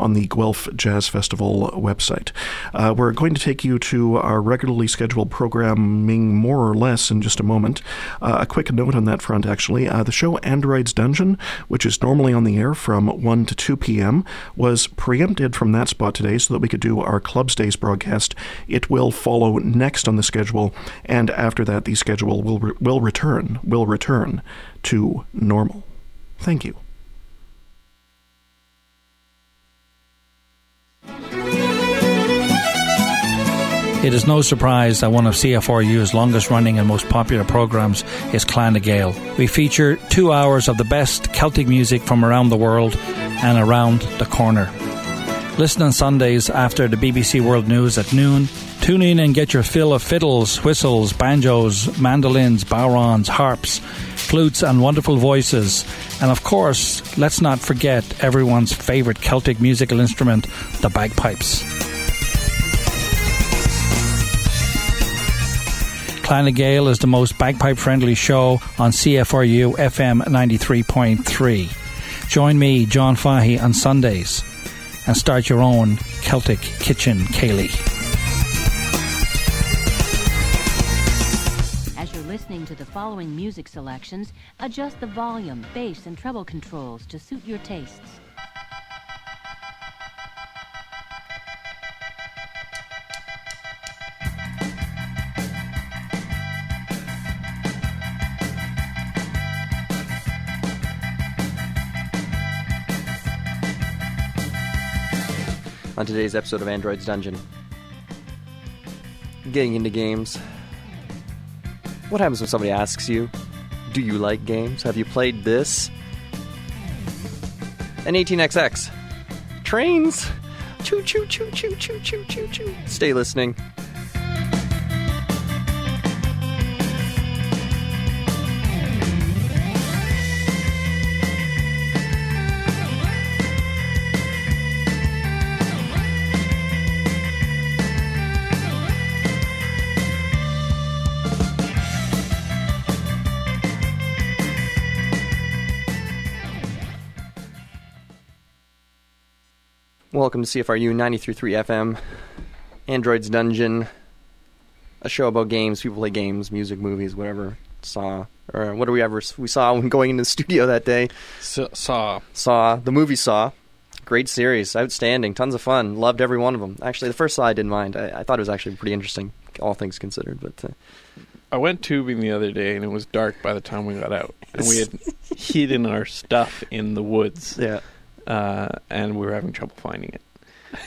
on the Guelph Jazz Festival website. Uh, we're going to take you to our regularly scheduled programming more or less in just a moment. Uh, a quick note on that front, actually. Uh, the show Android's Dungeon, which is normally on the air from 1 to 2 p.m., was preempted from that spot today so that we could do our Clubs Days broadcast. It will follow next on the schedule, and after that, the schedule will, re- will return, will return to normal. Thank you. It is no surprise that one of CFRU's longest running and most popular programs is Clan na Gael. We feature two hours of the best Celtic music from around the world and around the corner. Listen on Sundays after the BBC World News at noon. Tune in and get your fill of fiddles, whistles, banjos, mandolins, bodhráns, harps, flutes, and wonderful voices. And of course, let's not forget everyone's favourite Celtic musical instrument, the bagpipes. Clan na Gael is the most bagpipe friendly show on CFRU FM 93.3. Join me, John Fahey, on Sundays and start your own Celtic kitchen ceilidh. Following music selections, adjust the volume, bass, and treble controls to suit your tastes. on today's episode of Android's Dungeon. Getting into games. What happens when somebody asks you, Do you like games? Have you played this? An 18XX. Trains! Choo choo choo choo choo choo choo choo. Stay listening. Welcome to CFRU 93.3 FM, Android's Dungeon, a show about games. People play games, music, movies, whatever. Saw, or what do we ever we saw when going into the studio that day? saw. Saw the movie Saw. Great series, outstanding, tons of fun. Loved every one of them. Actually, the first Saw I didn't mind. I, I thought it was actually pretty interesting, all things considered. But uh, I went tubing the other day and it was dark by the time we got out, and we had hidden our stuff in the woods. yeah, uh, and we were having trouble finding it.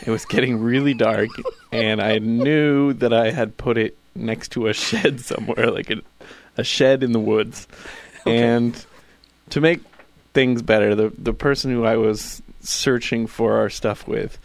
It was getting really dark, and I knew that I had put it next to a shed somewhere, like a, a shed in the woods. And to make things better, the the person who I was searching for our stuff with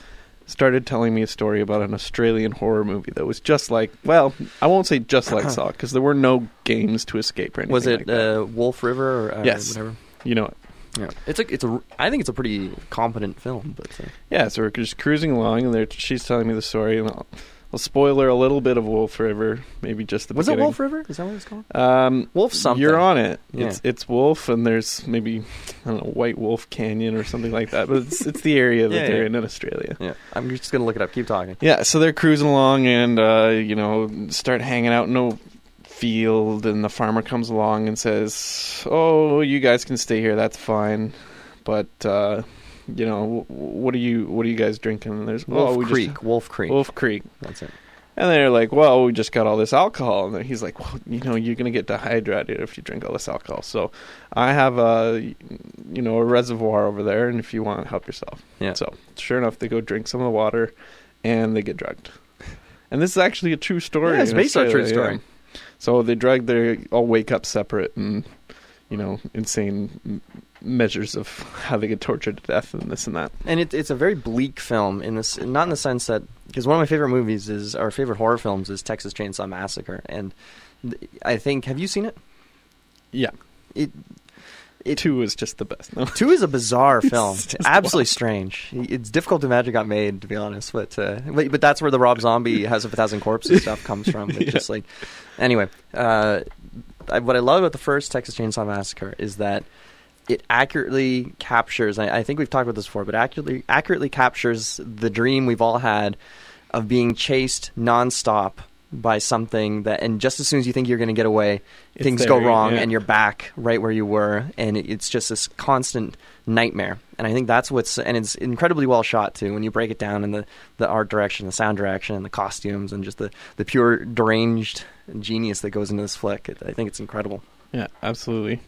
started telling me a story about an Australian horror movie that was just like, well, I won't say just like Saw because there were no games to escape or anything. was it like uh, Wolf River or uh, Yes. whatever? you know it. Yeah, it's a it's a I think it's a pretty competent film, but uh, Yeah, so we're just cruising along, and there she's telling me the story, and I'll, I'll spoiler a little bit of Wolf River, maybe just the was it. Wolf River? Is that what it's called? Um, Wolf something. You're on it. Yeah. It's it's Wolf, and there's maybe I don't know White Wolf Canyon or something like that, but it's it's the area that Yeah, they're yeah. in in Australia. Yeah, I'm just gonna look it up. Keep talking. Yeah, so they're cruising along, and uh, you know, start hanging out in a field, and the farmer comes along and says, "Oh, you guys can stay here. That's fine, but." Uh, you know, what are you? What are you guys drinking? And there's Wolf oh, just- Creek. Wolf Creek. Wolf Creek. That's it. And they're like, well, we just got all this alcohol. And he's like, well, you know, you're going to get dehydrated if you drink all this alcohol. So I have a, you know, a reservoir over there. And if you want, to help yourself. Yeah. So sure enough, they go drink some of the water and they get drugged. And this is actually a true story. Yeah, it's based on a true story. yeah. So they drug, they all wake up separate and, you know, insane measures of how they get tortured to death and this and that. And it, it's a very bleak film in this, not in the sense that because one of my favorite movies is our favorite horror films is Texas Chainsaw Massacre, and th- I think have you seen it? Yeah. It it Two is just the best. No. two is a bizarre film, absolutely wild. strange. It's difficult to imagine got made, to be honest. But uh, but, but that's where the Rob Zombie House of a Thousand Corpses stuff comes from. It's Yeah. just like anyway, uh, I, what I love about the first Texas Chainsaw Massacre is that it accurately captures. I, I think we've talked about this before, but accurately accurately captures the dream we've all had of being chased nonstop by something that, and just as soon as you think you're going to get away, It's things go wrong, yeah. and you're back right where you were, and it's just this constant nightmare. And I think that's what's, and it's incredibly well shot too. When you break it down in the the art direction, the sound direction, and the costumes, and just the the pure deranged genius that goes into this flick, it, I think it's incredible. Yeah, absolutely.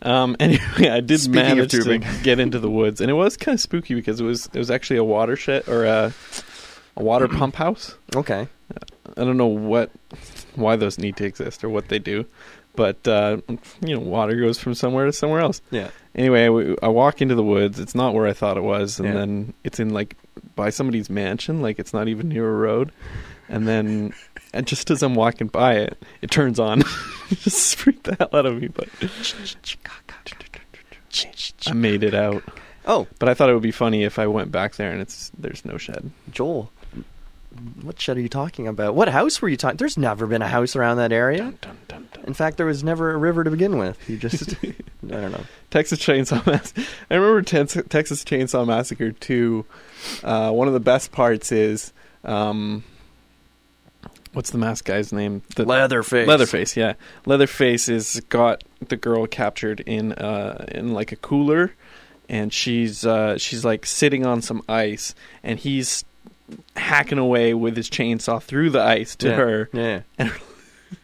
Um, anyway, I did Speaking manage to get into the woods, and it was kind of spooky because it was it was actually a watershed or a a water pump house. Okay. I don't know what why those need to exist or what they do, but uh, you know, water goes from somewhere to somewhere else. Yeah. Anyway, I walk into the woods. It's not where I thought it was, and Yeah. then it's in like by somebody's mansion. Like it's not even near a road. And then, and just as I'm walking by it, it turns on. It just freaked the hell out of me. But I made it out. Oh, But I thought it would be funny if I went back there and it's there's no shed. Joel. What shed are you talking about? What house were you talking? There's never been a house around that area. Dun, dun, dun. In fact, there was never a river to begin with. You just, I don't know. Texas Chainsaw Massacre. I remember Tex- Texas Chainsaw Massacre 2. Uh, one of the best parts is um, what's the mask guy's name? The, Leatherface. Leatherface, yeah. Leatherface has got the girl captured in uh, in like a cooler, and she's uh, she's like sitting on some ice, and he's hacking away with his chainsaw through the ice to Yeah. her. Yeah. Her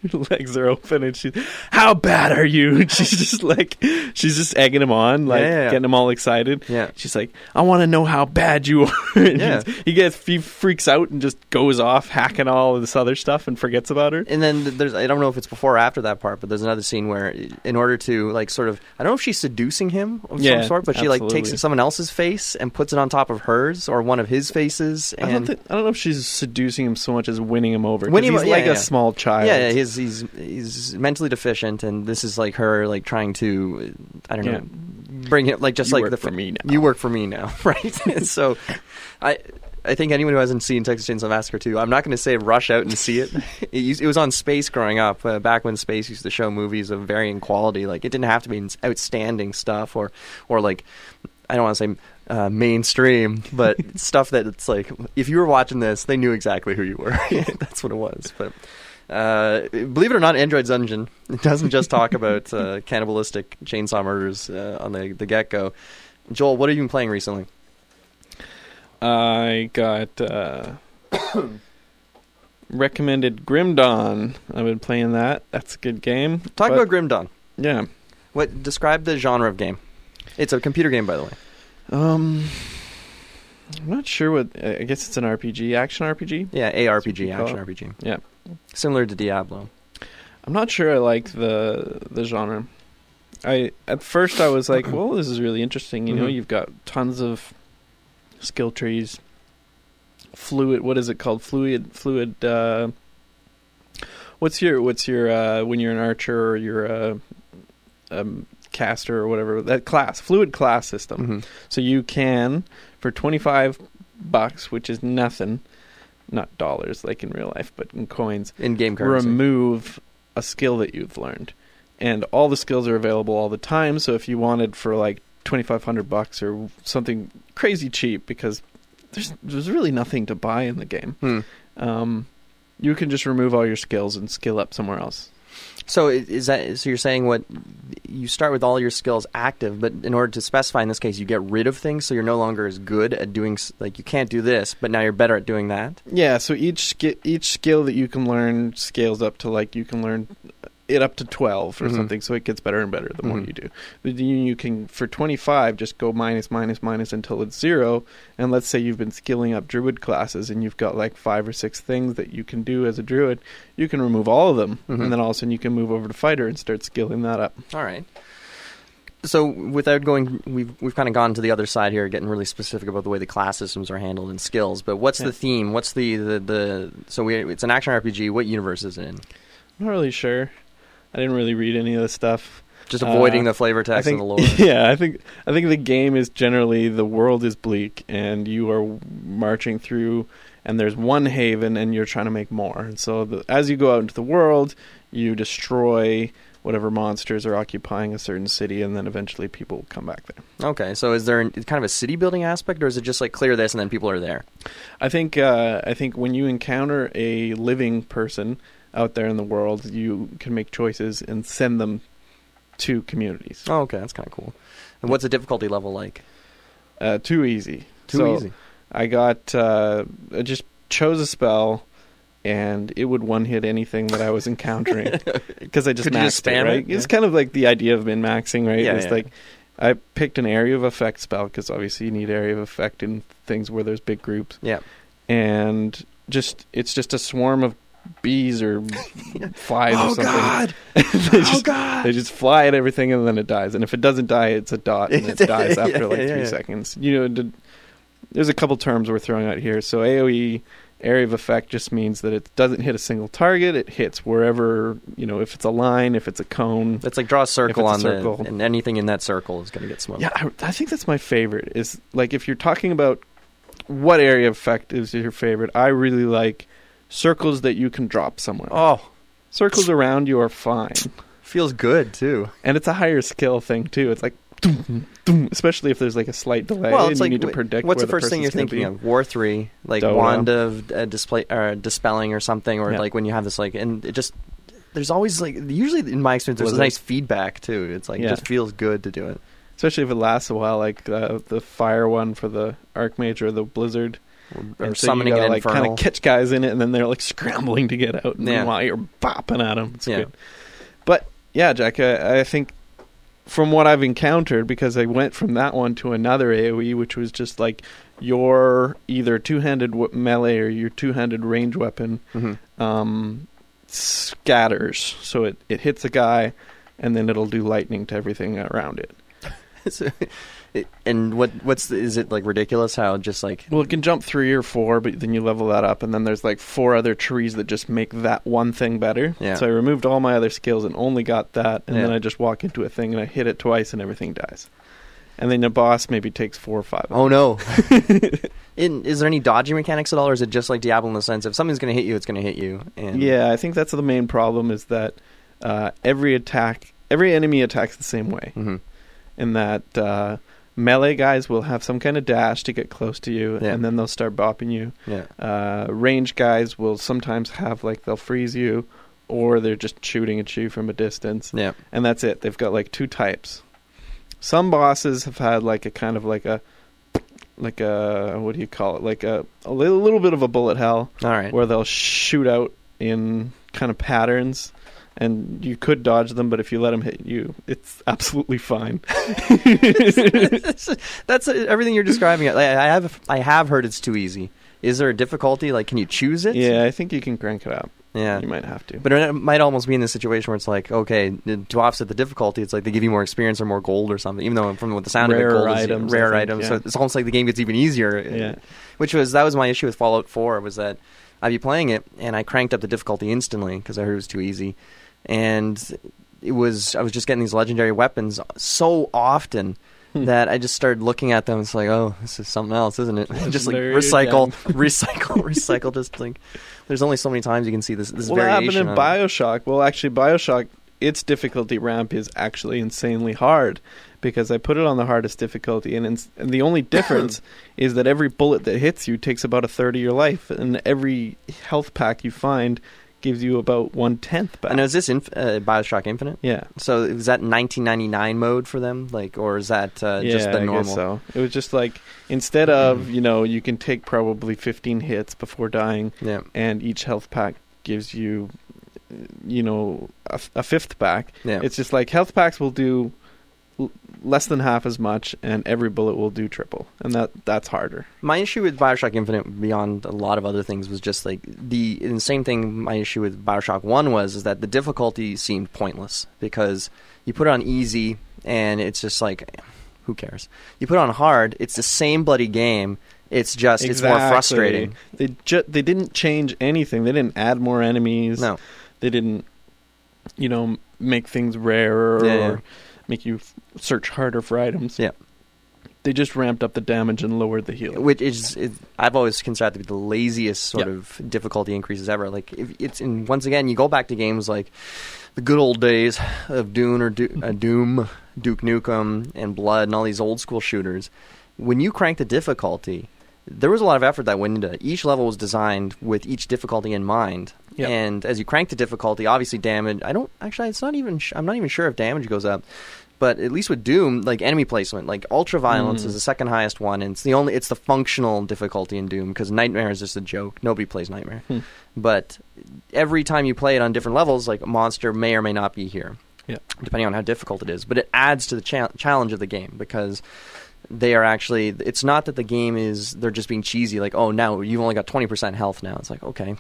legs are open, and she's, "How bad are you?" And she's just like, she's just egging him on, like Yeah, yeah, yeah. getting him all excited. Yeah. She's like, "I want to know how bad you are." and Yeah. he gets he freaks out and just goes off hacking all of this other stuff and forgets about her. And then there's I don't know if it's before or after that part, but there's another scene where in order to like sort of I don't know if she's seducing him of some sort, but she like takes someone else's face and puts it on top of hers or one of his faces I don't, and think, I don't know if she's seducing him so much as winning him over Winning he's yeah, like a small child. yeah, yeah, he's he's he's mentally deficient, and this is like her like trying to I don't know bring him like just You like work the for me now. You work for me now, right? So, I. I think anyone who hasn't seen Texas Chainsaw Massacre 2, I'm not going to say rush out and see it. It, used, it was on Space growing up, uh, back when Space used to show movies of varying quality. Like it didn't have to be outstanding stuff or, or like, I don't want to say uh, mainstream, but stuff that it's like if you were watching this, they knew exactly who you were. That's what it was. But uh, believe it or not, Android Dungeon doesn't just talk about uh, cannibalistic chainsaw murders uh, on the the get go. Joel, what have you been playing recently? I got uh, recommended Grim Dawn. I've been playing that. That's a good game. Talk But- about Grim Dawn. yeah. What describe the genre of game? It's a computer game, by the way. Um, I'm not sure what. I guess it's an RPG, action RPG. Yeah, ARPG, action RPG. Yeah. Similar to Diablo. I'm not sure I like the the genre. I at first I was like, well, this is really interesting. You know, Mhm. you've got tons of skill trees, fluid. What is it called? Fluid, fluid. Uh, what's your what's your uh, when you're an archer or you're a um, caster or whatever that class fluid class system. Mhm. So you can for 25 bucks, which is nothing, not dollars like in real life, but in coins In game currency. remove a skill that you've learned. And all the skills are available all the time. So if you wanted for like twenty five hundred bucks or something crazy cheap, because there's there's really nothing to buy in the game, Hmm. um, you can just remove all your skills and skill up somewhere else. So is that so? You're saying what you start with all your skills active, but in order to specify in this case, you get rid of things, so you're no longer as good at doing like you can't do this, but now you're better at doing that. Yeah. So each each skill that you can learn scales up to like you can learn it up to 12 or Mhm. something so it gets better and better the more Mhm. you do but you, you can for 25 just go minus minus minus until it's zero and let's say you've been skilling up druid classes and you've got like five or six things that you can do as a druid you can remove all of them Mhm. and then all of a sudden you can move over to fighter and start skilling that up All right. So without going, we've we've kind of gone to the other side here, getting really specific about the way the class systems are handled and skills. But what's Yeah. the theme? What's the the, the so we it's an action RPG. What universe is it in? i'm not really sure i didn't really read any of the stuff Just avoiding Uh, the flavor text think, and the lore. Yeah, I think I think the game is generally the world is bleak and you are marching through and there's one haven and you're trying to make more. And so the, as you go out into the world, you destroy whatever monsters are occupying a certain city, and then eventually people will come back there. Okay, so is there an, kind of a city building aspect, or is it just like clear this and then people are there? I think uh, I think when you encounter a living person out there in the world, you can make choices and send them to communities. Oh, okay, that's kind of cool. And what's the difficulty level like? Uh, too easy. Too So easy. I got uh, I just chose a spell, and it would one hit anything that I was encountering because I just Could maxed just spam it. Right? it? It's kind of like the idea of min maxing, right? Yeah, it's yeah. like I picked an area of effect spell because obviously you need area of effect in things where there's big groups, Yeah. and just it's just a swarm of bees or flies Oh or something. God! they Oh just, God! They just fly at everything and then it dies. And if it doesn't die, it's a dot and it dies Yeah, after like yeah, three yeah. seconds. You know, there's a couple terms we're throwing out here. So AOE area of effect just means that it doesn't hit a single target. It hits wherever you know if it's a line, if it's a cone. It's like draw a circle it's a on circle. the, and anything in that circle is going to get smoked. Yeah, I, I think that's my favorite. Is like if you're talking about what area of effect is your favorite, I really like circles that you can drop somewhere. Oh, Circles around you are fine. feels good too. and it's a higher skill thing too. It's like, doom, doom, especially if there's like a slight delay well, and it's you need to predict. what's the first thing you're thinking be. of? War three, like Dota. wand of uh, display or dispelling or something, or Yeah. like when you have this like, and it just there's always like usually in my experience there's a nice feedback too. It's like Yeah. it just feels good to do it. Especially if it lasts a while, like uh, the fire one for the Archmage or the Blizzard. Or And so summoning you gotta, an like kind of catch guys in it, and then they're like scrambling to get out. And Yeah. meanwhile, you're bopping at them. It's Yeah. good. But yeah, Jack, I, I think from what I've encountered, because I went from that one to another AOE, which was just like your either two-handed w- melee or your two-handed range weapon Mhm. um, scatters. So it, it hits a guy, and then it'll do lightning to everything around it. So, it- and what what's the, is it like ridiculous how just like Well, it can jump three or four, but then you level that up, and then there's like four other trees that just make that one thing better. Yeah. So I removed all my other skills and only got that, and then I just walk into a thing and I hit it twice, and everything dies. And then the boss maybe takes four or five. of oh no. in, is there any dodging mechanics at all, or is it just like Diablo in the sense if something's going to hit you, it's going to hit you? And Yeah, I think that's the main problem is that uh, every attack, every enemy attacks the same way. hmm in that uh, melee guys will have some kind of dash to get close to you, Yeah. and then they'll start bopping you. Yeah. Uh, range guys will sometimes have like they'll freeze you, or they're just shooting at you from a distance, Yeah. and that's it. They've got like two types. Some bosses have had like a kind of like a like a what do you call it? Like a a little, little bit of a bullet hell All right. where they'll shoot out in kind of patterns. And you could dodge them, but if you let them hit you, it's absolutely fine. That's everything you're describing. I, I have I have heard it's too easy. Is there a difficulty? Like, can you choose it? Yeah, I think you can crank it up. Yeah. You might have to. But it might almost be in this situation where it's like, okay, to offset the difficulty, it's like they give you more experience or more gold or something. Even though from what the sound Rarer of it, gold items, is rare think, items. yeah. So it's almost like the game gets even easier. Yeah. Which was that was my issue with Fallout 4 was that I'd be playing it and I cranked up the difficulty instantly because I heard it was too easy, and it was I was just getting these legendary weapons so often. Hmm. that I just started looking at them. It's like, oh, this is something else, isn't it? just like recycle, recycle, recycle. Just like, there's only so many times you can see this. This well, happened in on it. Bioshock. Well, actually, Bioshock, its difficulty ramp is actually insanely hard because I put it on the hardest difficulty, and, ins- and the only difference is that every bullet that hits you takes about a third of your life, and every health pack you find gives you about one tenth back. And is this inf- uh, Bioshock Infinite? yeah. So is that 1999 mode for them, like, or is that uh, yeah, just the I normal? guess so. It was just like instead of you know you can take probably 15 hits before dying, Yeah, and each health pack gives you, you know, a, fifth pack. yeah. It's just like health packs will do less than half as much, and every bullet will do triple, and that that's harder. My issue with Bioshock Infinite, beyond a lot of other things, was just like the, the same thing. My issue with Bioshock One was is that the difficulty seemed pointless because you put it on easy and it's just like, who cares? You put it on hard, it's the same bloody game. It's just it's more frustrating. They ju- they didn't change anything. They didn't add more enemies. No, They didn't, you know, make things rarer Yeah, yeah. Make you f- search harder for items. Yeah. They just ramped up the damage and lowered the heal. which is I've always considered to be the laziest sort Yeah. of difficulty increases ever. Like if it's in once again, you go back to games like the good old days of Doom or Du- uh, Doom, Duke Nukem, and Blood, and all these old school shooters, when you crank the difficulty, there was a lot of effort that went into it. Each level was designed with each difficulty in mind. Yep. And as you crank the difficulty, obviously damage. I don't actually. It's not even. sh- I'm not even sure if damage goes up. But at least with Doom, like enemy placement, like ultra violence Mm. is the second highest one, and it's the only. It's the functional difficulty in Doom because Nightmare is just a joke. Nobody plays Nightmare. Hmm. But every time you play it on different levels, like a monster may or may not be here Yeah. depending on how difficult it is. But it adds to the cha- challenge of the game because they are actually. It's not that the game is they're just being cheesy. Like, oh, now you've only got twenty percent health now. It's like, okay,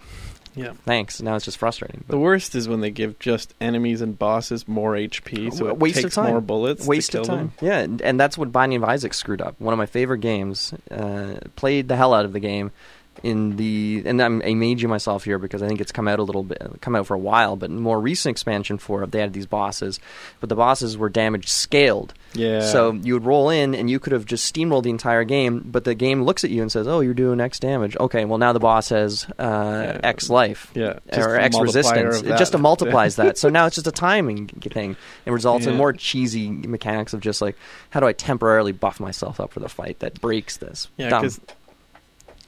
Yeah. thanks. Now it's just frustrating. The worst is when they give just enemies and bosses more HP, so it waste of takes time. more bullets. Waste to kill of time. Them. Yeah, and, and that's what Binding of Isaac screwed up. One of my favorite games. Uh, played the hell out of the game. In the and I'm amaging myself here because I think it's come out a little bit, come out for a while. But in more recent expansion for it, they had these bosses, but the bosses were damage scaled. Yeah. So you would roll in, and you could have just steamrolled the entire game, but the game looks at you and says, "Oh, you're doing X damage. Okay, well now the boss has uh, Yeah. X life." yeah, or X resistance. It just multiplies that. So now it's just a timing thing. It results in more cheesy mechanics of just like, how do I temporarily buff myself up for the fight that breaks this? Yeah, because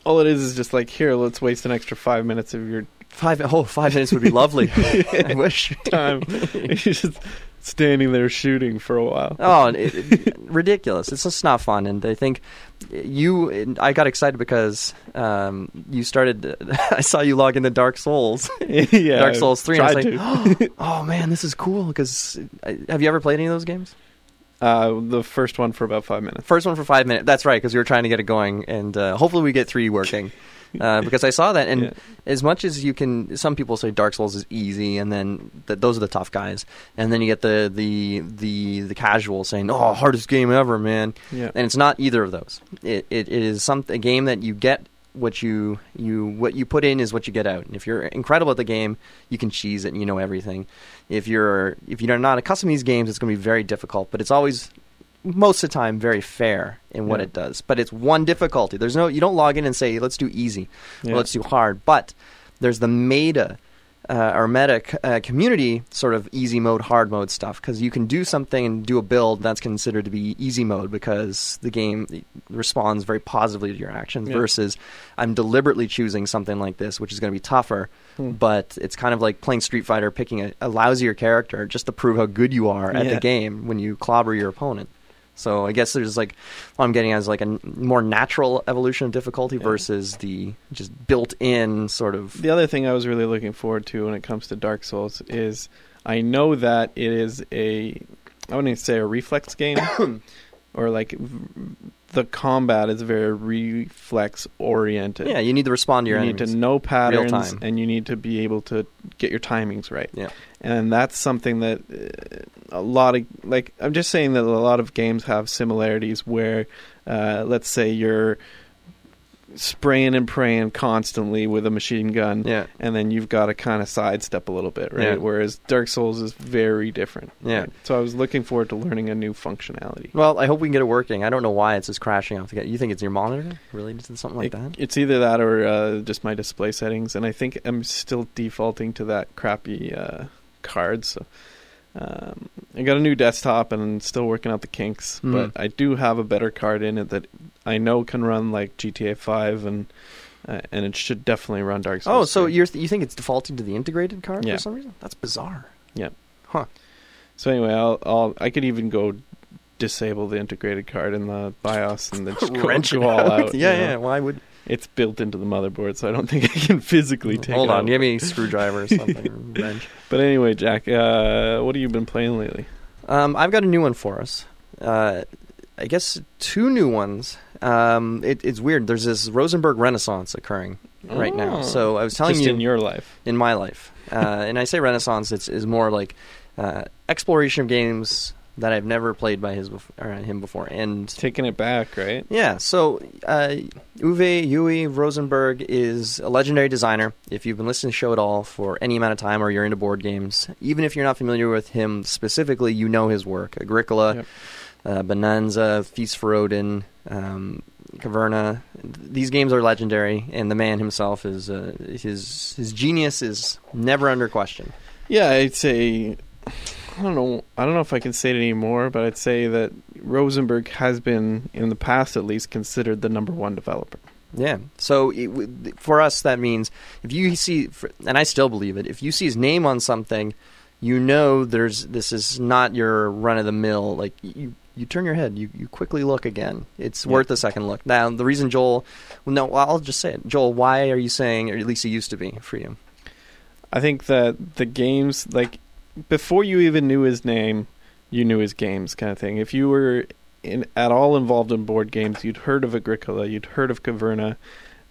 all it is is just like here, let's waste an extra five minutes of your five oh five minutes would be lovely. I wish. time. Just standing there shooting for a while. Oh, it, it- ridiculous! It's just not fun, and I think you. I got excited because um, you started. I saw you log into Dark Souls, yeah, Dark Souls three, and I was like, to. "Oh man, this is cool." Because have you ever played any of those games? Uh, the first one for about five minutes. First one for five minutes. That's right, because we were trying to get it going, and uh, hopefully we get three working. Uh, because I saw that, and Yeah. as much as you can, some people say Dark Souls is easy, and then th- those are the tough guys, and then you get the the the the casual saying, "Oh, hardest game ever, man," Yeah, and it's not either of those. It it, it is some a game that you get what you you what you put in is what you get out. And if you're incredible at the game, you can cheese it and you know everything. If you're if you're not accustomed to these games, it's going to be very difficult. But it's always most of the time very fair in what Yeah. it does. But it's one difficulty. There's no you don't log in and say let's do easy yeah. or let's do hard. But there's the meta uh, or meta c- uh, community sort of easy mode, hard mode stuff because you can do something and do a build that's considered to be easy mode because the game responds very positively to your actions Yeah. versus I'm deliberately choosing something like this, which is going to be tougher. Hmm. But it's kind of like playing Street Fighter, picking a, a lousier character just to prove how good you are at Yeah. the game when you clobber your opponent. So I guess there's like what I'm getting at is like a n- more natural evolution of difficulty Yeah. versus the just built-in sort of. The other thing I was really looking forward to when it comes to Dark Souls is I know that it is a I wouldn't even say a reflex game or like the combat is very reflex oriented. Yeah, you need to respond to your you your need to know patterns time. and you need to be able to get your timings right. Yeah. And that's something that uh, a lot of like I'm just saying that a lot of games have similarities where uh, let's say you're spraying and praying constantly with a machine gun Yeah, and then you've got to kind of sidestep a little bit, right? Yeah. Whereas Dark Souls is very different. Yeah. right? So I was looking forward to learning a new functionality. Well, I hope we can get it working. I don't know why it's just crashing off. The get. You think it's your monitor related to something like It- that? It's either that or uh, just my display settings, and I think I'm still defaulting to that crappy uh, card. So um, I got a new desktop and I'm still working out the kinks, Mm. but I do have a better card in it that I know can run like GTA 5 and uh, and it should definitely run Dark Souls. Oh, so you're you think it's defaulting to the integrated card Yeah. for some reason? That's bizarre. Yeah. Huh. So anyway, I'll, I'll I could even go disable the integrated card in the BIOS and then just Wrench it all out. yeah, you know? yeah. Why would? It's built into the motherboard, so I don't think I can physically take it. Hold on, out. give me a screwdriver or something. wrench. But anyway, Jack, uh, what have you been playing lately? Um, I've got a new one for us. Uh, I guess two new ones. Um, it, it's weird. There's this Rosenberg Renaissance occurring right now. Oh. So I was telling Just you in your life. in my life, uh, and I say Renaissance. It's is more like uh, exploration of games that I've never played by his bef- or him before, and Taking it back, right? yeah, so uh, Uwe Yui Rosenberg is a legendary designer. If you've been listening to the show at all for any amount of time or you're into board games, even if you're not familiar with him specifically, you know his work. Agricola, Yep. Uh, Bonanza, Feast for Odin, um, Caverna. These games are legendary, and the man himself is uh, his his genius is never under question. Yeah, I'd say I don't know. I don't know if I can say it anymore, but I'd say that Rosenberg has been, in the past at least, considered the number one developer. Yeah. So it, for us, that means if you see, and I still believe it, if you see his name on something, you know there's this is not your run of the mill. Like you, you turn your head, you, you quickly look again. It's worth a second look. Now the reason Joel, well, no, I'll just say it. Joel, why are you saying, or at least it used to be for you? I think that the games, like before you even knew his name, you knew his games, kind of thing. If you were in, at all involved in board games, you'd heard of Agricola, you'd heard of Caverna.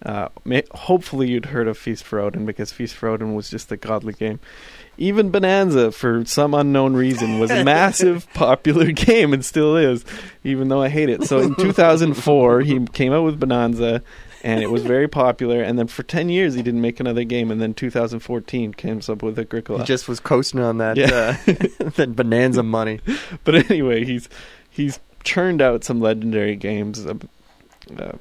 Uh, may, hopefully, you'd heard of Feast for Odin because Feast for Odin was just a godly game. Even Bonanza, for some unknown reason, was a massive popular game and still is, even though I hate it. So in 2004, he came out with Bonanza, and it was very popular. And then for 10 years, he didn't make another game. And then 2014 came up with Agricola. He just was coasting on that Yeah. uh, that bonanza money. but anyway, he's he's churned out some legendary games. Uh, uh,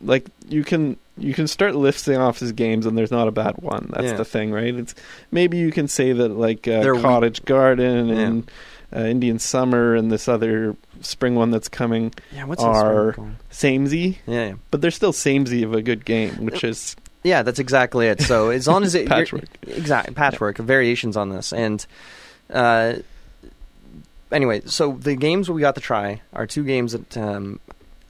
like you can you can start listing off his games, and there's not a bad one. That's Yeah. the thing, right? It's maybe you can say that like uh, They're we- Cottage Garden Yeah. and uh, Indian Summer and this other spring one that's coming Yeah, what's Are- one samey, Yeah, yeah. but they're still samey of a good game, which is Yeah, that's exactly it. So as long as it Patchwork. exactly patchwork variations on this, and uh, anyway, so the games we got to try are two games that um,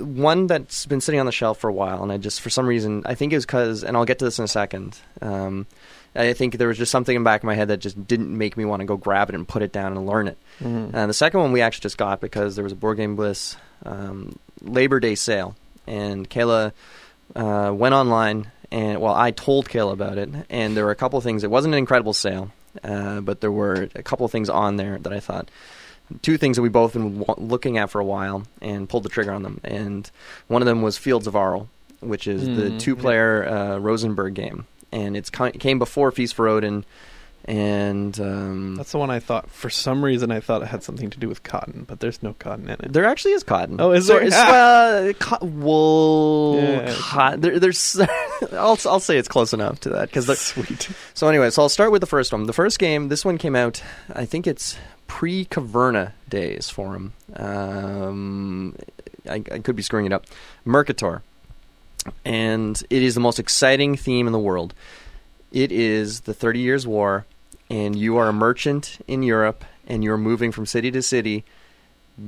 one that's been sitting on the shelf for a while, and I just for some reason I think it was because, and I'll get to this in a second. Um, I think there was just something in the back of my head that just didn't make me want to go grab it and put it down and learn it. mhm. And the second one we actually just got because there was a Board Game Bliss um, Labor Day sale, and Kayla uh, went online and well, I told Kayla about it, and there were a couple of things. It wasn't an incredible sale, uh, but there were a couple of things on there that I thought. Two things that we both been looking at for a while and pulled the trigger on them. And one of them was Fields of Arle, which is the Mm, two-player uh, Rosenberg game, and it's ki- it came before Feast for Odin, and um, that's the one I thought. For some reason, I thought it had something to do with cotton, but there's no cotton in it. There actually is cotton. Oh, is So there? It's, Ah! uh, co- wool. Yeah. cot- there, there's. I'll I'll say it's close enough to that because that's Sweet. so anyway, so I'll start with the first one. The first game, this one came out. I think it's pre Caverna days for him. Um, I, I could be screwing it up. Mercator, and it is the most exciting theme in the world. It is the Thirty Years' War, and you are a merchant in Europe, and you're moving from city to city,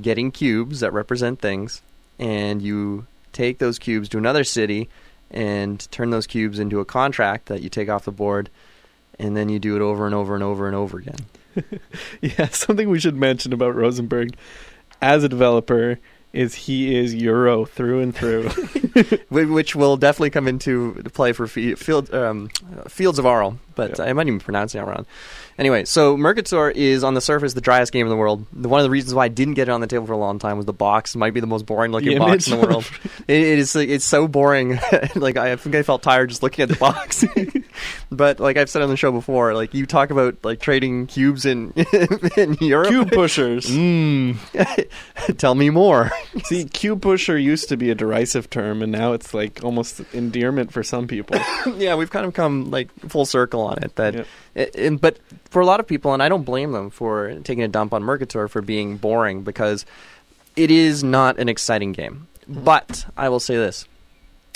getting cubes that represent things, and you take those cubes to another city and turn those cubes into a contract that you take off the board, and then you do it over and over and over and over again. Yeah, something we should mention about Rosenberg as a developer is he is Euro through and through. Which will definitely come into play for Field, um, Fields of Arle, but Yeah. I might even pronounce it wrong. Anyway, so Mercator is on the surface the driest game in the world. The- One of the reasons why I didn't get it on the table for a long time was the box might be the most boring looking The box in the world. it, it is it's so boring. like I think I felt tired just looking at the box. but like I've said on the show before, like you talk about like trading cubes in in Europe. Cube pushers. Mm. Tell me more. See, cube pusher used to be a derisive term, and now it's like almost endearment for some people. yeah, we've kind of come like full circle on it. That, Yep. it- and- but for a lot of people, and I don't blame them for taking a dump on Mercator for being boring because it is not an exciting game. Mhm. But I will say this: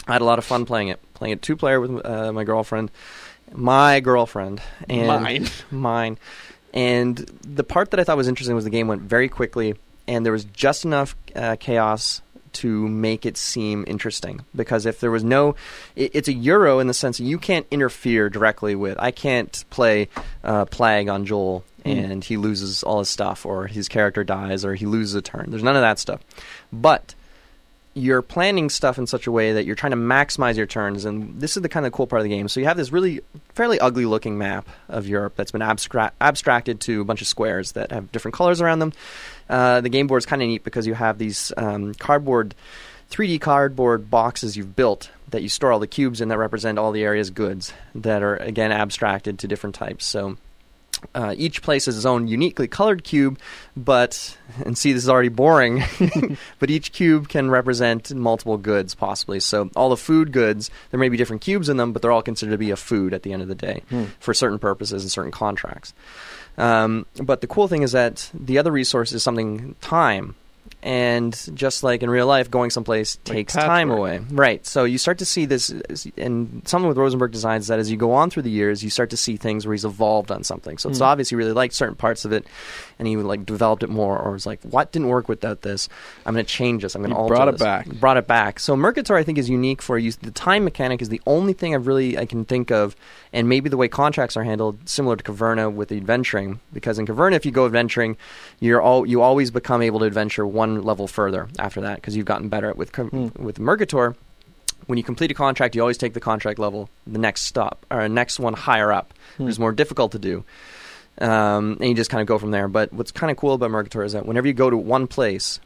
I had a lot of fun playing it. Playing it two player with uh, my girlfriend, my girlfriend, and Mine. mine. And the part that I thought was interesting was the game went very quickly, and there was just enough uh, chaos to make it seem interesting. Because if there was no, it, it's a euro in the sense you can't interfere directly with. I can't play uh, plague on Joel Mm. and he loses all his stuff, or his character dies, or he loses a turn. There's none of that stuff. But you're planning stuff in such a way that you're trying to maximize your turns, and this is the kind of cool part of the game. So you have this really fairly ugly looking map of Europe that's been abstra- abstracted to a bunch of squares that have different colors around them. Uh, the game board is kind of neat because you have these um, cardboard, 3D cardboard boxes you've built that you store all the cubes in that represent all the area's goods that are again abstracted to different types. So uh, each place has its own uniquely colored cube, but and see this is already boring. but each cube can represent multiple goods, possibly. So all the food goods, there may be different cubes in them, but they're all considered to be a food at the end of the day Hmm. for certain purposes and certain contracts. Um, but the cool thing is that the other resource is something time. And just like in real life, going someplace Like takes time away. Right. So you start to see this, and something with Rosenberg designs is that as you go on through the years, you start to see things where he's evolved on something. So it's Hmm. obvious he really liked certain parts of it, and he like developed it more, or was like, "What didn't work without this? I'm going to change this. I'm going to alter brought it this." back. Brought it back. So Mercator, I think, is unique for you. The time mechanic is the only thing I've really I can think of, and maybe the way contracts are handled, similar to Caverna with the adventuring. Because in Caverna, if you go adventuring, you're all you always become able to adventure one level further after that because you've gotten better with Ca- Hmm. with Mercator. When you complete a contract, you always take the contract level, the next stop or next one higher up, Hmm. which is more difficult to do. Um, and you just kind of go from there. But what's kind of cool about Mercator is that whenever you go to one place,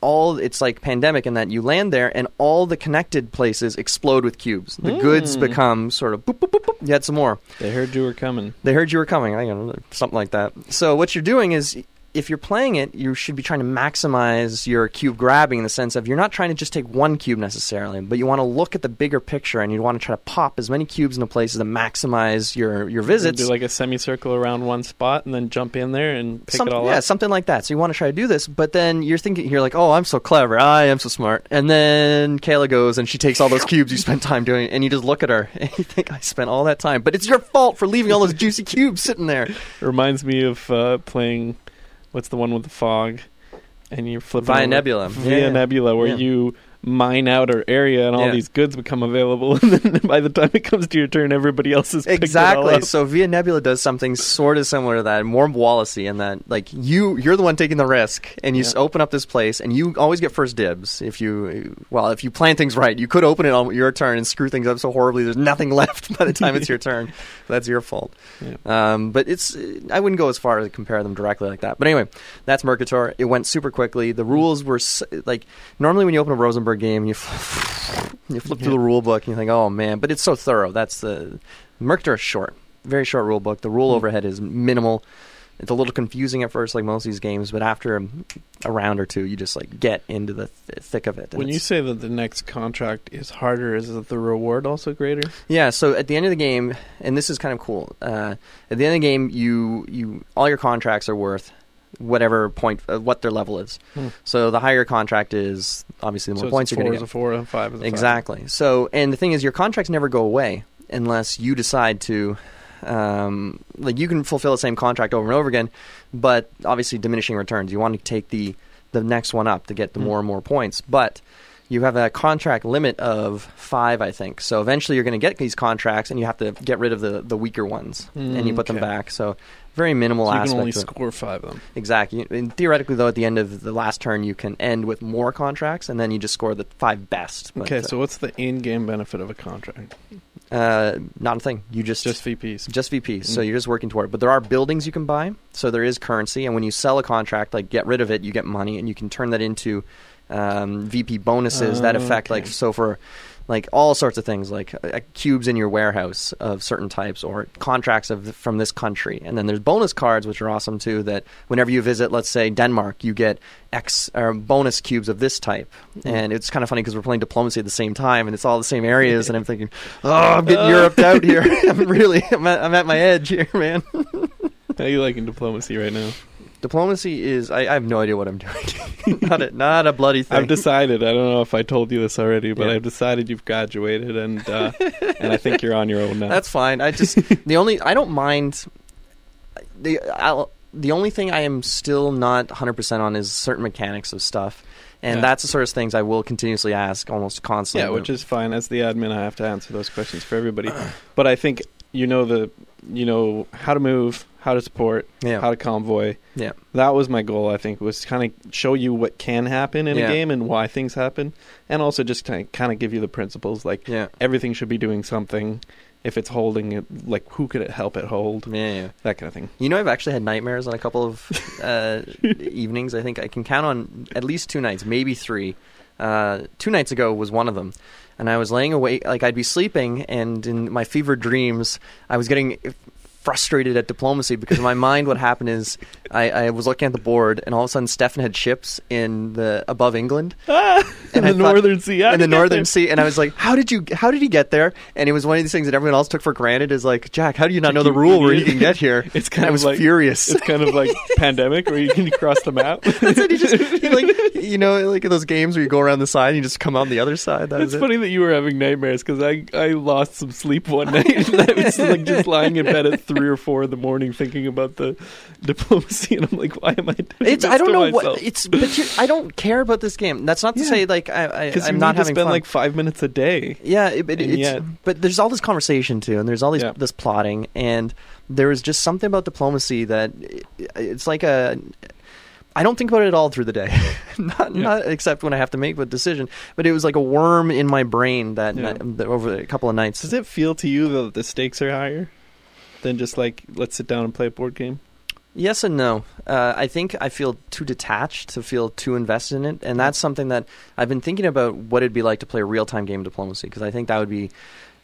all it's like pandemic in that you land there and all the connected places explode with cubes. The goods Mm. become sort of boop boop boop boop. You had some more. They heard you were coming. They heard you were coming. I don't know, something like that. So what you're doing is, if you're playing it, you should be trying to maximize your cube grabbing in the sense of you're not trying to just take one cube necessarily, but you want to look at the bigger picture and you want to try to pop as many cubes into places to maximize your your visits. Do like a semicircle around one spot and then jump in there and pick Some- it all yeah, up. something like that. So you want to try to do this, but then you're thinking, you're like, oh, I'm so clever. I am so smart. And then Kayla goes and she takes all those cubes you spent time doing, and you just look at her and you think, I spent all that time. But it's your fault for leaving all those juicy cubes sitting there. It reminds me of uh, playing. What's the one with the fog? And you're flipping Via over- Nebula. Via Yeah, yeah. Nebula, where Yeah. you mine out our area and all Yeah. these goods become available, and then by the time it comes to your turn, everybody else is picked it all Exactly. up. So Via Nebula does something sort of similar to that, more Wallacey in that like you you're the one taking the risk and you Yeah. s open up this place and you always get first dibs if you well if you plan things right. You could open it on your turn and screw things up so horribly there's nothing left by the time it's your turn. That's your fault. Yeah. Um, but it's I wouldn't go as far as to compare them directly like that. But anyway, that's Mercator. It went super quickly. The rules were s- like normally when you open a Rosenberg game, you you flip through the rule book and you think, oh man, but it's so thorough. That's the Mercator is short, very short rule book. The rule Hmm. overhead is minimal. It's a little confusing at first, like most of these games, but after a, a round or two, you just like get into the th- thick of it. When you say that the next contract is harder, is it the reward also greater? Yeah, so at the end of the game, and this is kind of cool. Uh, at the end of the game, you you all your contracts are worth whatever point, uh, what their level is. Hmm. So the higher contract is, obviously, the so more points you're a four going is to a four, and five is a five. Exactly. So, and the thing is, your contracts never go away unless you decide to. Um, like you can fulfill the same contract over and over again, but obviously diminishing returns. You want to take the the next one up to get the Hmm. more and more points, but you have a contract limit of five, I think. So eventually, you're going to get these contracts, and you have to get rid of the the weaker ones, and you put them back. So very minimal So you can only score five of them. Exactly. And theoretically, though, at the end of the last turn, you can end with more contracts, and then you just score the five best. But, Okay, uh, so what's the in-game benefit of a contract? Uh, not a thing. You just Just VPs. just VP. So Mm. you're just working toward it. But there are buildings you can buy. So there is currency, and when you sell a contract, like get rid of it, you get money, and you can turn that into um, VP bonuses that affect like so for like all sorts of things like uh, cubes in your warehouse of certain types or contracts of from this country and then there's bonus cards which are awesome too that whenever you visit let's say denmark you get x or bonus cubes of this type Hmm. and it's kind of funny because we're playing diplomacy at the same time and it's all the same areas and i'm thinking oh i'm getting europe out here i'm really I'm at, I'm at my edge here man How are you liking diplomacy right now? Diplomacy is i, I have no idea what i'm doing not a not a bloody thing I've decided. I don't know if I told you this already, but Yeah. I've decided you've graduated, and uh, and I think you're on your own now. That's fine. I just the only I don't mind the I'll, the only thing I am still not 100% on is certain mechanics of stuff. And Yeah. that's the sort of things I will continuously ask almost constantly. yeah, which is fine. As the admin, I have to answer those questions for everybody. but I think you know the you know how to move, how to support, yeah. how to convoy. Yeah. That was my goal. I think was kind of show you what can happen in Yeah. a game and why things happen, and also just kind of give you the principles. Like yeah. everything should be doing something. If it's holding it, like who could it help it hold? Yeah, yeah. That kind of thing. You know, I've actually had nightmares on a couple of uh, evenings. I think I can count on at least two nights, maybe three. Uh, two nights ago was one of them, and I was laying awake, like I'd be sleeping, and in my fevered dreams, I was getting frustrated at diplomacy because in my mind, what happened is I, I was looking at the board, and all of a sudden, Stefan had ships in the above England, in the thought- northern sea. In the northern there? sea, and I was like, "How did you? How did he get there?" And it was one of these things that everyone else took for granted. Is like, Jack, how do you not know the rule where you can get here? It's kind I of was like- furious. It's kind of like pandemic where you can cross the map. That's it. He just he like you know like in those games where you go around the side and you just come out the other side. That It's was it. funny that you were having nightmares because I, I lost some sleep one night. and I was like just lying in bed at three or four in the morning thinking about the diplomacy, and I'm like, why am I doing It's this I don't know myself? what it's but you, I don't care about this game. That's not to Yeah. say like I, I, I'm you not need to having spend fun. like five minutes a day. Yeah, it, but it's yet- but there's all this conversation too, and there's all these Yeah. this plotting, and there is just something about diplomacy that it- it's like a. I don't think about it at all through the day, not Yeah. not except when I have to make a decision. But it was like a worm in my brain that, Yeah. night- over a couple of nights. Does it feel to you that the stakes are higher than just like let's sit down and play a board game? Yes and no. Uh, I think I feel too detached to feel too invested in it, and that's something that I've been thinking about what it'd be like to play a real time game of diplomacy because I think that would be,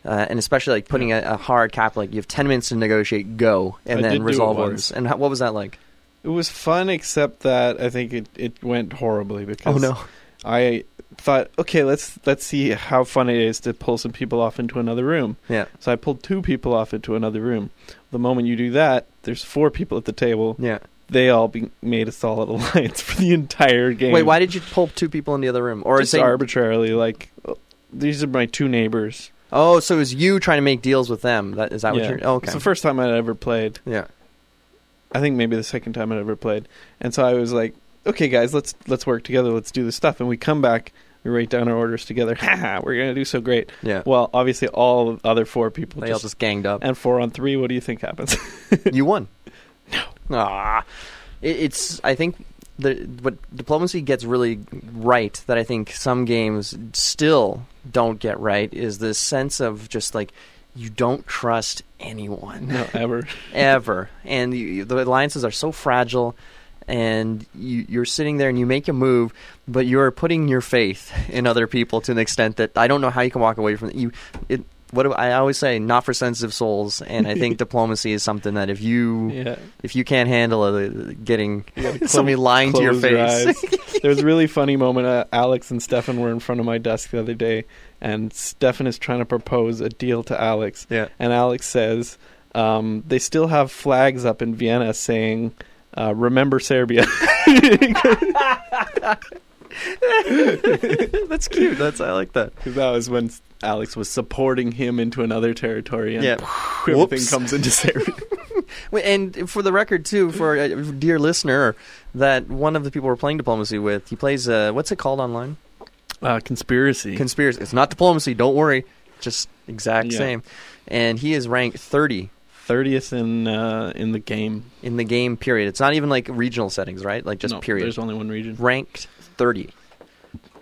uh, and especially like putting a, a hard cap like you have ten minutes to negotiate, go, and I then resolve orders. And how, what was that like? It was fun, except that I think it, it went horribly because Oh no! I thought, okay, let's let's see how fun it is to pull some people off into another room. Yeah, So I pulled two people off into another room. The moment you do that, there's four people at the table. yeah. They all be, made a solid alliance for the entire game. Wait, why did you pull two people in the other room? Or Just is it- arbitrarily, like oh, these are my two neighbors. Oh, so it was you trying to make deals with them? That is that what you're? Oh, okay. It's the first time I'd ever played. yeah. I think maybe the second time I'd ever played. And so I was like, okay, guys, let's let's work together. Let's do this stuff. And we come back. We write down our orders together. Haha, we're gonna do so great. Yeah. Well, obviously, all the other four people They all just, just ganged up. and four on three. What do you think happens? you won. No. Ah, it, it's. I think the what diplomacy gets really right that I think some games still don't get right is this sense of just like you don't trust anyone no, ever. ever, and you, the alliances are so fragile. And you, you're sitting there and you make a move, but you're putting your faith in other people to an extent that I don't know how you can walk away from it. You, it, what do I always say? Not for sensitive souls. And I think diplomacy is something that if you Yeah. if you can't handle it, getting gotta somebody lying to your your face. there was a really funny moment. Uh, Alex and Stefan were in front of my desk the other day, and Stefan is trying to propose a deal to Alex. Yeah. And Alex says um, they still have flags up in Vienna saying, uh, "Remember Serbia." That's cute. That's I like that. 'Cause that was when Alex was supporting him into another territory, and Yeah. everything Whoops. comes into Serbia. Wait, And for the record, too, for a dear listener, that one of the people we're playing diplomacy with, he plays. Uh, what's it called online? uh, conspiracy. Conspiracy. It's not diplomacy. Don't worry. Just exact Yeah. same. And he is ranked 30 Thirtieth in uh, in the game. in the game. Period. It's not even like regional settings, right? Like just No, period. There's only one region. Ranked 30.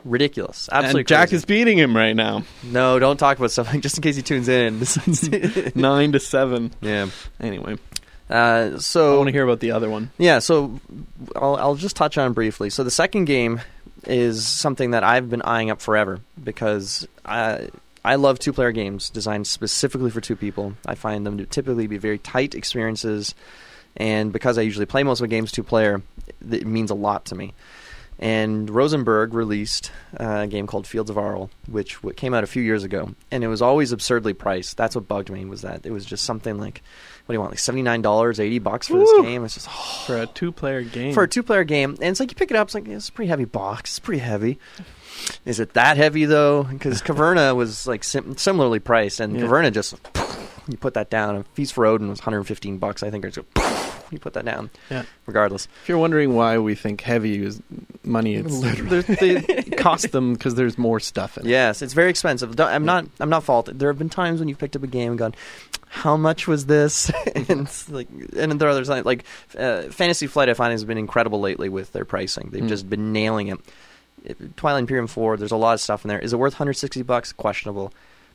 Ridiculous. Absolutely. and Jack crazy. is beating him right now, No, don't talk about stuff just in case he tunes in. nine to seven. yeah. Anyway, Uh, I want to hear about the other one. yeah, so I'll, I'll just touch on briefly. So the second game is something that I've been eyeing up forever because I I love two player games designed specifically for two people. I find them to typically be very tight experiences, and because I usually play most of my games two player, it means a lot to me. And Rosenberg released uh, a game called Fields of Arle, which came out a few years ago, and it was always absurdly priced. That's what bugged me was that it was just something like, what do you want, like seventy nine dollars, eighty bucks for this game? It's just For a two-player game. for a two player game, and it's like you pick it up, it's like it's a pretty heavy box. It's pretty heavy. Is it that heavy though? Because Caverna was like sim- similarly priced, and Yeah. Caverna just you put that down. And Feast for Odin was 115 bucks, I think. Or so, you put that down. Yeah. Regardless, If you're wondering why we think heavy is money, it's they cost them because there's more stuff in it. yes, it's very expensive. I'm not. I'm not faulted. There have been times when you've picked up a game and gone, "How much was this?" and like, and there are others like, like uh, Fantasy Flight. I find has been incredible lately with their pricing. They've Mm. just been nailing it. Twilight Imperium 4, there's a lot of stuff in there. Is it worth 160 bucks? Questionable.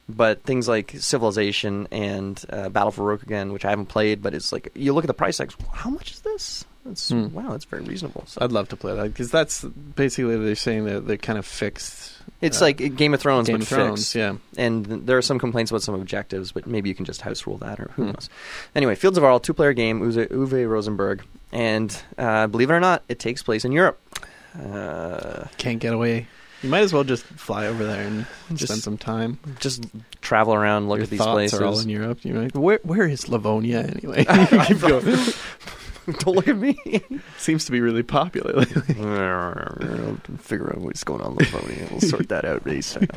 But things like Civilization and uh, Battle for Rokugan, which I haven't played, but it's like you look at the price tags. How much is this? That's Hmm. wow, that's very reasonable. So I'd love to play that because that's basically they're saying that they're kind of fixed. it's uh, like Game of Thrones, Game but of Thrones, fixed. yeah. And there are some complaints about some objectives, but maybe you can just house rule that, or who Hmm. knows. Anyway, Fields of Arle, two-player game, Uwe, Uwe Rosenberg, and uh, believe it or not, it takes place in Europe. Uh, Can't get away. You might as well just fly over there and Just- spend some time. just travel around, look Your at these thoughts places. are all in Europe. You're like, where where is Livonia anyway? You. Don't look at me. Seems to be really popular lately. Figure out what's going on in Livonia. We'll sort that out ASAP.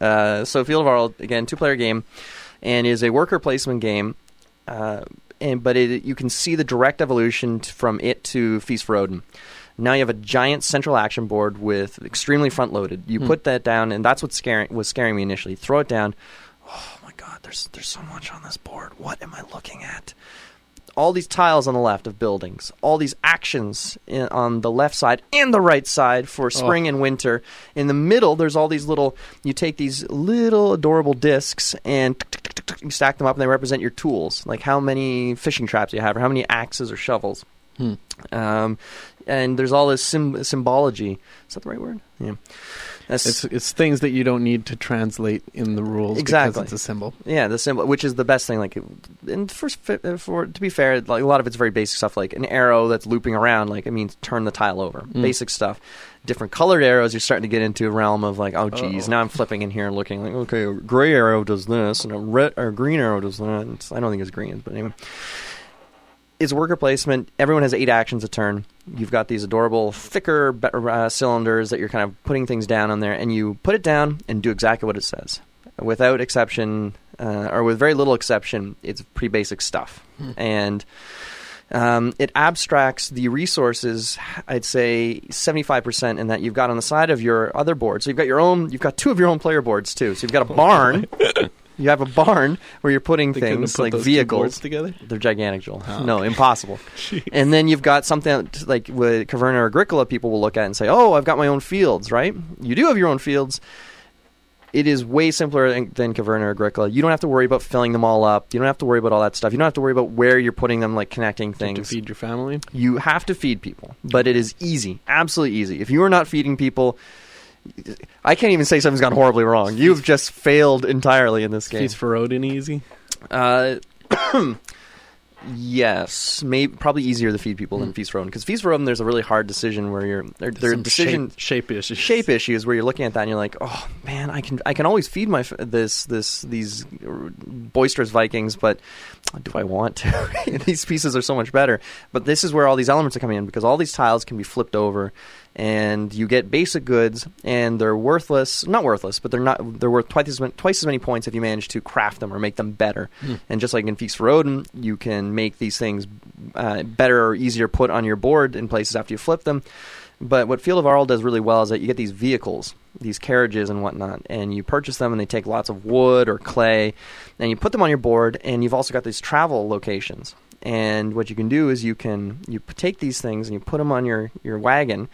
uh, so Field of Arle, again, two-player game, and is a worker placement game. Uh, and but it, you can see the direct evolution t- from it to Feast for Odin. Now you have a giant central action board with extremely front-loaded. You Hmm. put that down, and that's what scaring was scaring me initially. Throw it down. Oh my God! There's there's so much on this board. What am I looking at? all these tiles on the left of buildings, all these actions in, on the left side and the right side for spring and winter. In the middle, there's all these little. You take these little adorable discs and you stack them up, and they represent your tools, like how many fishing traps you have, or how many axes or shovels. Hmm. Um, and there's all this sym- symbology. Is that the right word? Yeah. That's, It's it's things that you don't need to translate in the rules Exactly. because it's a symbol. Yeah, the symbol, which is the best thing. Like, and for, for to be fair, like a lot of it's very basic stuff. Like an arrow that's looping around, like it means turn the tile over. Mm. Basic stuff. Different colored arrows, you're starting to get into a realm of like, oh geez, Uh-oh. now I'm flipping in here and looking like, okay, a gray arrow does this, and a red or green arrow does that. It's, I don't think it's green, but anyway. It's worker placement. Everyone has eight actions a turn. You've got these adorable, thicker uh, cylinders that you're kind of putting things down on there, and you put it down and do exactly what it says. Without exception, uh, or with very little exception, it's pretty basic stuff. And um, it abstracts the resources, I'd say 75% in that you've got on the side of your other board. So you've got your own, you've got two of your own player boards too. So you've got a barn. you have a barn where you're putting They things put like vehicles. together. They're gigantic, Joel. Oh, No, impossible. Jeez. And then you've got something that, like with Caverna Agricola, people will look at and say, "Oh, I've got my own fields." Right? You do have your own fields. It is way simpler than, than Caverna Agricola. You don't have to worry about filling them all up. You don't have to worry about all that stuff. You don't have to worry about where you're putting them, like connecting things To things. feed your family. You have to feed people, but it is easy, absolutely easy. If you are not feeding people, I can't even say something's gone horribly wrong. You've just failed entirely in this game. Feast for Odin easy. Uh, yes, maybe probably easier to feed people than Hmm. Feast for Odin because Feast for Odin there's a really hard decision where you're there, there are Some decision shape, shape issues. shape issues where you're looking at that and you're like, oh man, I can I can always feed my f- this this these boisterous Vikings, but do I want to? these pieces are so much better. But this is where all these elements are coming in because all these tiles can be flipped over, and you get basic goods, and they're worthless. Not worthless, but they're not. They're worth twice as many, twice as many points if you manage to craft them or make them better. Hmm. And just like in Feast for Odin, you can make these things uh, better or easier put on your board in places after you flip them. But what Field of Arle does really well is that you get these vehicles, these carriages and whatnot, and you purchase them and they take lots of wood or clay, and you put them on your board, and you've also got these travel locations. And what you can do is you can you take these things and you put them on your, your wagon,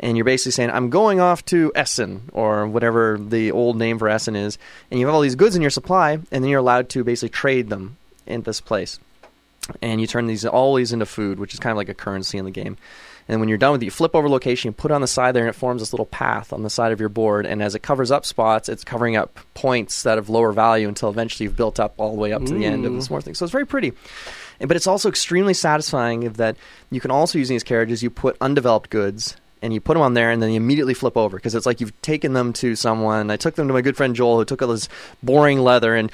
and you're basically saying, I'm going off to Essen, or whatever the old name for Essen is, and you have all these goods in your supply, and then you're allowed to basically trade them in this place. And you turn these always into food, which is kind of like a currency in the game. And when you're done with it, you flip over location, you put it on the side there, and it forms this little path on the side of your board. And as it covers up spots, it's covering up points that have lower value until eventually you've built up all the way up to the end of this more mm. thing. So it's very pretty. And, but it's also extremely satisfying that you can also use these carriages, you put undeveloped goods and you put them on there and then you immediately flip over because it's like you've taken them to someone. I took them to my good friend Joel who took all this boring leather and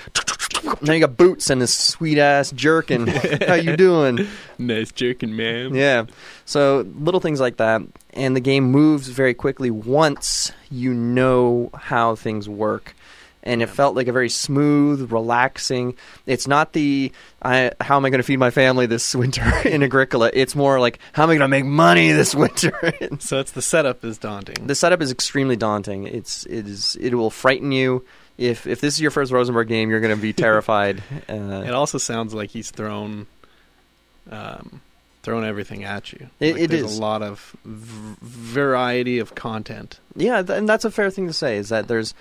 now you got boots and this sweet ass jerkin. How you doing? Nice jerking, man. Yeah. So little things like that, and the game moves very quickly once you know how things work. And it felt like a very smooth, relaxing. It's not the I, how am I going to feed my family this winter in Agricola. It's more like how am I going to make money this winter. So it's the setup is daunting. the setup is extremely daunting. It's it is it will frighten you. If if this is your first Rosenberg game, you're going to be terrified. It Uh, also sounds like he's thrown um, throwing everything at you. It- Like, it there's is. a lot of v- variety of content. Yeah, th- and that's a fair thing to say. Is that there's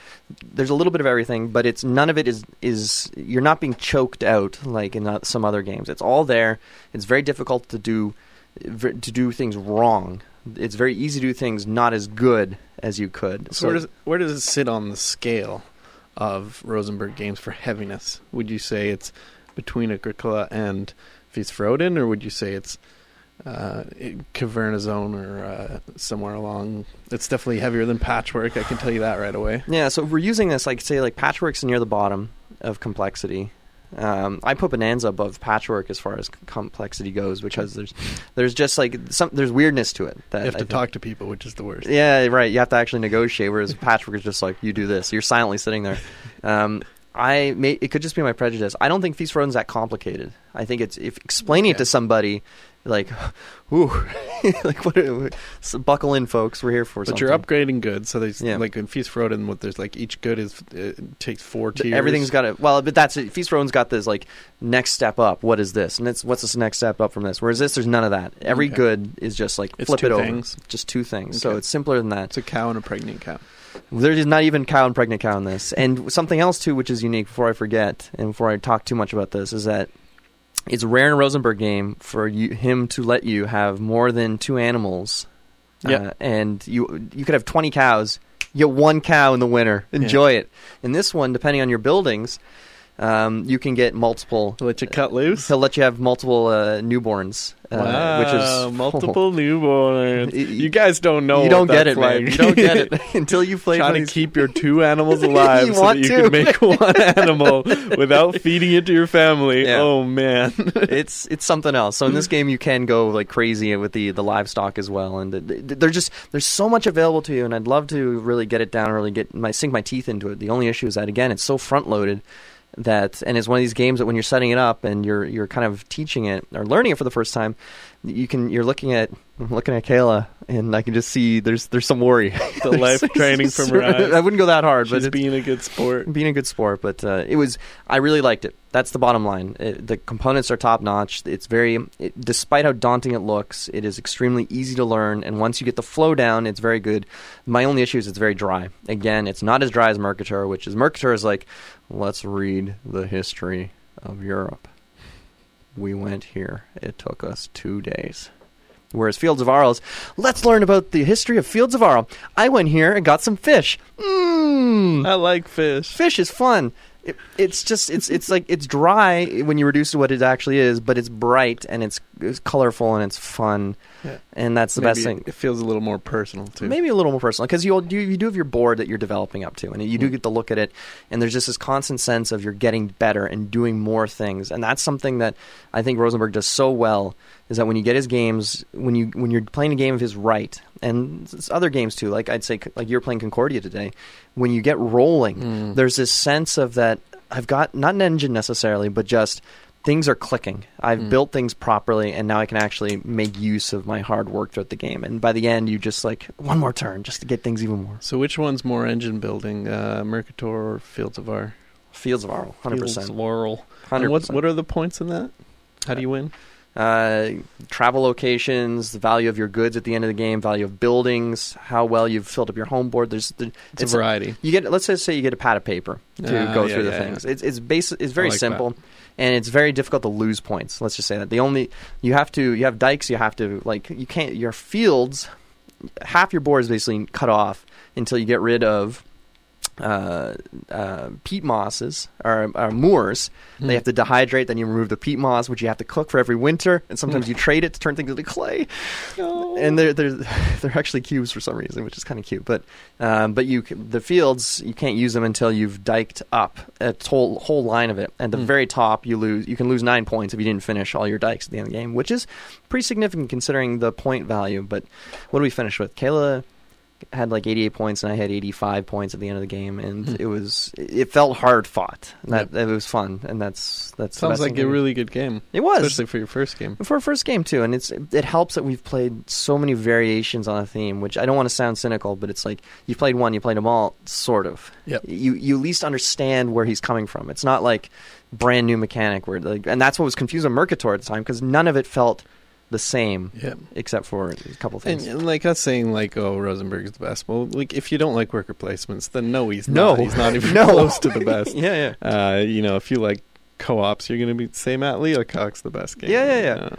there's a little bit of everything, but it's none of it is is you're not being choked out like in uh, some other games. It's all there. It's very difficult to do v- to do things wrong. It's very easy to do things not as good as you could. So, where does where does it sit on the scale of Rosenberg games for heaviness? Would you say it's between Agricola and Feast for Odin, or would you say it's uh, Caverna Zone or uh, somewhere along? It's definitely heavier than Patchwork. I can tell you that right away. Yeah, so if we're using this, like say, like Patchwork's near the bottom of complexity. Um, I put Bonanza above Patchwork as far as complexity goes because there's there's just like some there's weirdness to it. That You have to talk to people, which is the worst. Yeah, right. You have to actually negotiate. Whereas Patchwork is just like you do this. You're silently sitting there. Um, I may it could just be my prejudice. I don't think Feast for Odin's that complicated. I think it's if explaining it to somebody, like, ooh, like what? So buckle in, folks. We're here for But something. you're upgrading goods, so there's Yeah. like in Feast for Odin, what there's like each good is it takes four tiers. Everything's got to well, but that's it. Feast for Odin's got this like next step up. What is this? And it's what's this next step up from this? Whereas this, there's none of that. Every Okay. good is just like It's flip it over. things. Just two things. So it's simpler than that. It's a cow and a pregnant cow. There's not even cow and pregnant cow in this. And something else too, which is unique. Before I forget, and before I talk too much about this, is that it's rare in a Rosenberg game for you, him to let you have more than two animals. Yeah. Uh, and you you could have 20 cows. You get one cow in the winter. Enjoy it. In this one, depending on your buildings, um, you can get multiple. Let you cut loose. He'll let you have multiple uh, newborns, uh, wow, which is multiple newborns. Y- You guys don't know. you don't get it, man. You don't get it until you play. Trying to these- keep your two animals alive You so that you to. can make one animal without feeding it to your family. Yeah. Oh man, it's it's something else. So in this game, you can go like crazy with the the livestock as well, and th- th- there's just there's so much available to you, and I'd love to really get it down, really get my sink my teeth into it. The only issue is that again, it's so front loaded that, and it's one of these games that when you're setting it up and you're you're kind of teaching it or learning it for the first time, you can you're looking at I'm looking at Kayla, and I can just see there's there's some worry. the life training from her eyes. I wouldn't go that hard, but She's it's, being a good sport. being a good sport, but uh, it was. I really liked it. That's the bottom line. It, the components are top notch. It's very, it, despite how daunting it looks, it is extremely easy to learn. And once you get the flow down, it's very good. My only issue is it's very dry. Again, it's not as dry as Mercator, which is Mercator is like, let's read the history of Europe. We went here. It took us two days. Whereas Fields of Arles, let's learn about the history of Fields of Arles. I went here and got some fish. Mmm I like fish. fish is fun. It, it's just it's it's like it's dry when you reduce to what it actually is, but it's bright and it's, it's colorful and it's fun, Yeah. and that's the Maybe best thing. It feels a little more personal too. Maybe a little more personal because you, you you do have your board that you're developing up to, and you do get to look at it, and there's just this constant sense of you're getting better and doing more things, and that's something that I think Rosenberg does so well. Is that when you get his games, when you when you're playing a game of his right, and other games too, like I'd say, like you're playing Concordia today, when you get rolling, Mm. there's this sense of that I've got not an engine necessarily, but just things are clicking. I've Mm. built things properly, and now I can actually make use of my hard work throughout the game. And by the end, you just like one more turn just to get things even more. So which one's more engine building, uh, Mercator or Fields of Ar? Fields of Arle, hundred Fields percent, Laurel. hundred And what's percent. what are the points in that? How do you win? Uh, travel locations, the value of your goods at the end of the game, value of buildings, how well you've filled up your home board. There's the, It's, It's a a- variety. you get let's just say you get a pad of paper to Ah, go yeah, through the yeah, things. It's it's base it's very like simple, and it's very difficult to lose points. Let's just say that the only you have to you have dikes. You have to like you can't your fields. Half your board is basically cut off until you get rid of uh, uh, peat mosses or, or moors. Hmm. They have to dehydrate. Then you remove the peat moss, which you have to cook for every winter. And sometimes you trade it to turn things into clay and they're they're they're actually cubes for some reason, which is kind of cute. But um, but you the fields you can't use them until you've diked up a whole whole line of it. At the Hmm. very top, you lose you can lose nine points if you didn't finish all your dikes at the end of the game, which is pretty significant considering the point value. But what do we finish with? Kayla had like 88 points and I had 85 points at the end of the game and Hmm. it was it felt hard fought. That it was fun and that's that's Sounds like thing a really good game, it was especially for your first game. for a first game too, and it's it helps that we've played so many variations on a theme. Which I don't want to sound cynical, but it's like you played one, you played them all, sort of. Yep. You you at least understand where he's coming from. It's not like brand new mechanic where like, and that's what was confusing Mercator at the time because none of it felt the same, Yeah. except for a couple And, things. and like us saying like, oh, Rosenberg's the best. Well, like if you don't like worker placements, then no, he's No. not. He's not even No. close to the best. yeah, yeah. Uh, you know, if you like co-ops, you're gonna be say Matt Leacock's the best game. Yeah, yeah, yeah.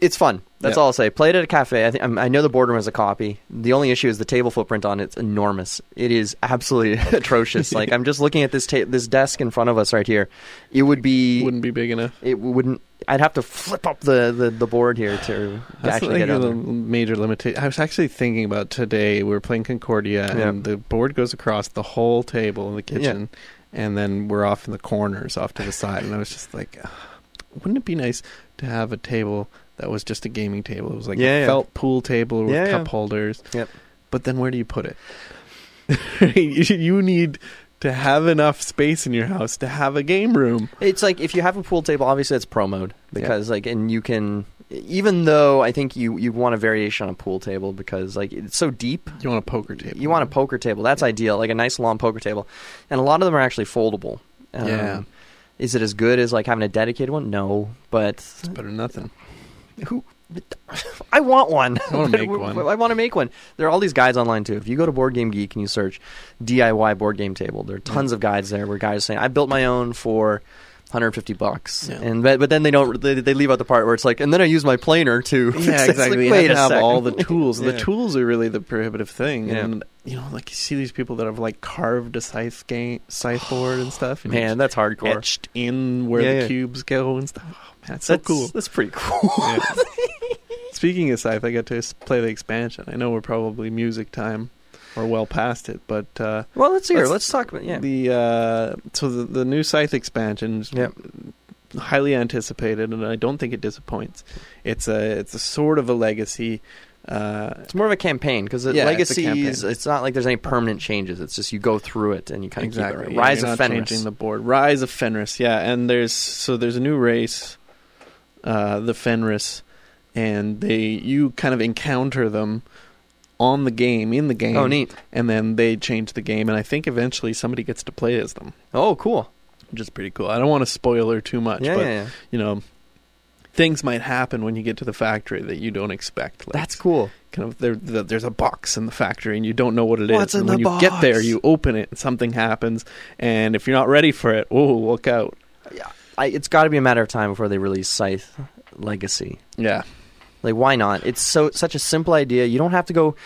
It's fun. That's Yeah. all I'll say. Play it at a cafe. I, think, I know the boardroom has a copy. The only issue is the table footprint on it's enormous. It is absolutely atrocious. Like I'm just looking at this ta- this desk in front of us right here. It would be wouldn't be big enough. it wouldn't. I'd have to flip up the, the, the board here to That's actually get there. major limitation. I was actually thinking about today. We were playing Concordia, Yeah. and the board goes across the whole table in the kitchen, and then we're off in the corners, off to the side. And I was just like, "Ah, wouldn't it be nice to have a table that was just a gaming table? It was like Yeah, a yeah. felt pool table with Yeah, cup holders. Yep. But then where do you put it? you need to have enough space in your house to have a game room. It's like if you have a pool table, obviously it's pro mode because like, and you can. Even though I think you you want a variation on a pool table because like it's so deep, You want a poker table. you want a poker table. That's ideal, like a nice long poker table, and a lot of them are actually foldable. Um, Yeah. Is it as good as like having a dedicated one? No, but It's better than nothing. Who? I want one. I wanna make one. I want to make one. There are all these guides online too. If you go to Board Game Geek and you search DIY board game table, there are tons of guides there where guys are saying, "I built my own for 150 bucks," Yeah. and but, but then they don't they, they leave out the part where it's like, and then I use my planer to Yeah, this." Like, exactly. you wait have all the tools. Yeah. The tools are really the prohibitive thing. Yeah. And you know, like you see these people that have like carved a scythe game, scythe board and stuff. And Man, that's hardcore. etched in where the cubes go and stuff. Oh man, it's so that's cool. That's pretty cool. Speaking of scythe, I got to play the expansion. I know we're probably music time or well past it, but uh, Well, let's hear. Let's- Let's, talk about yeah. the uh, so the, the new scythe expansion is Yep. highly anticipated, and I don't think it disappoints. It's a it's a sort of a legacy. Uh, It's more of a campaign because Yeah, it's a It's, not like there's any permanent changes. It's just you go through it and you kind of exactly. keep it. yeah, Rise you're of Fenris. changing the board. Rise of Fenris. Yeah, and there's so there's a new race, uh, the Fenris, and they you kind of encounter them on the game in the oh, game. oh, neat. And then they change the game, and I think eventually somebody gets to play as them, Oh, cool. which is pretty cool. I don't want to spoil her too much, Yeah, but yeah, yeah. you know. Things might happen when you get to the factory that you don't expect. Like, That's cool. kind of there, th there's a box in the factory and you don't know what it is. What's in and when the you get there, you open it and something happens. And if you're not ready for it, oh, look out! I, it's got to be a matter of time before they release Scythe Legacy. Yeah, Like, why not? It's so such a simple idea. You don't have to go.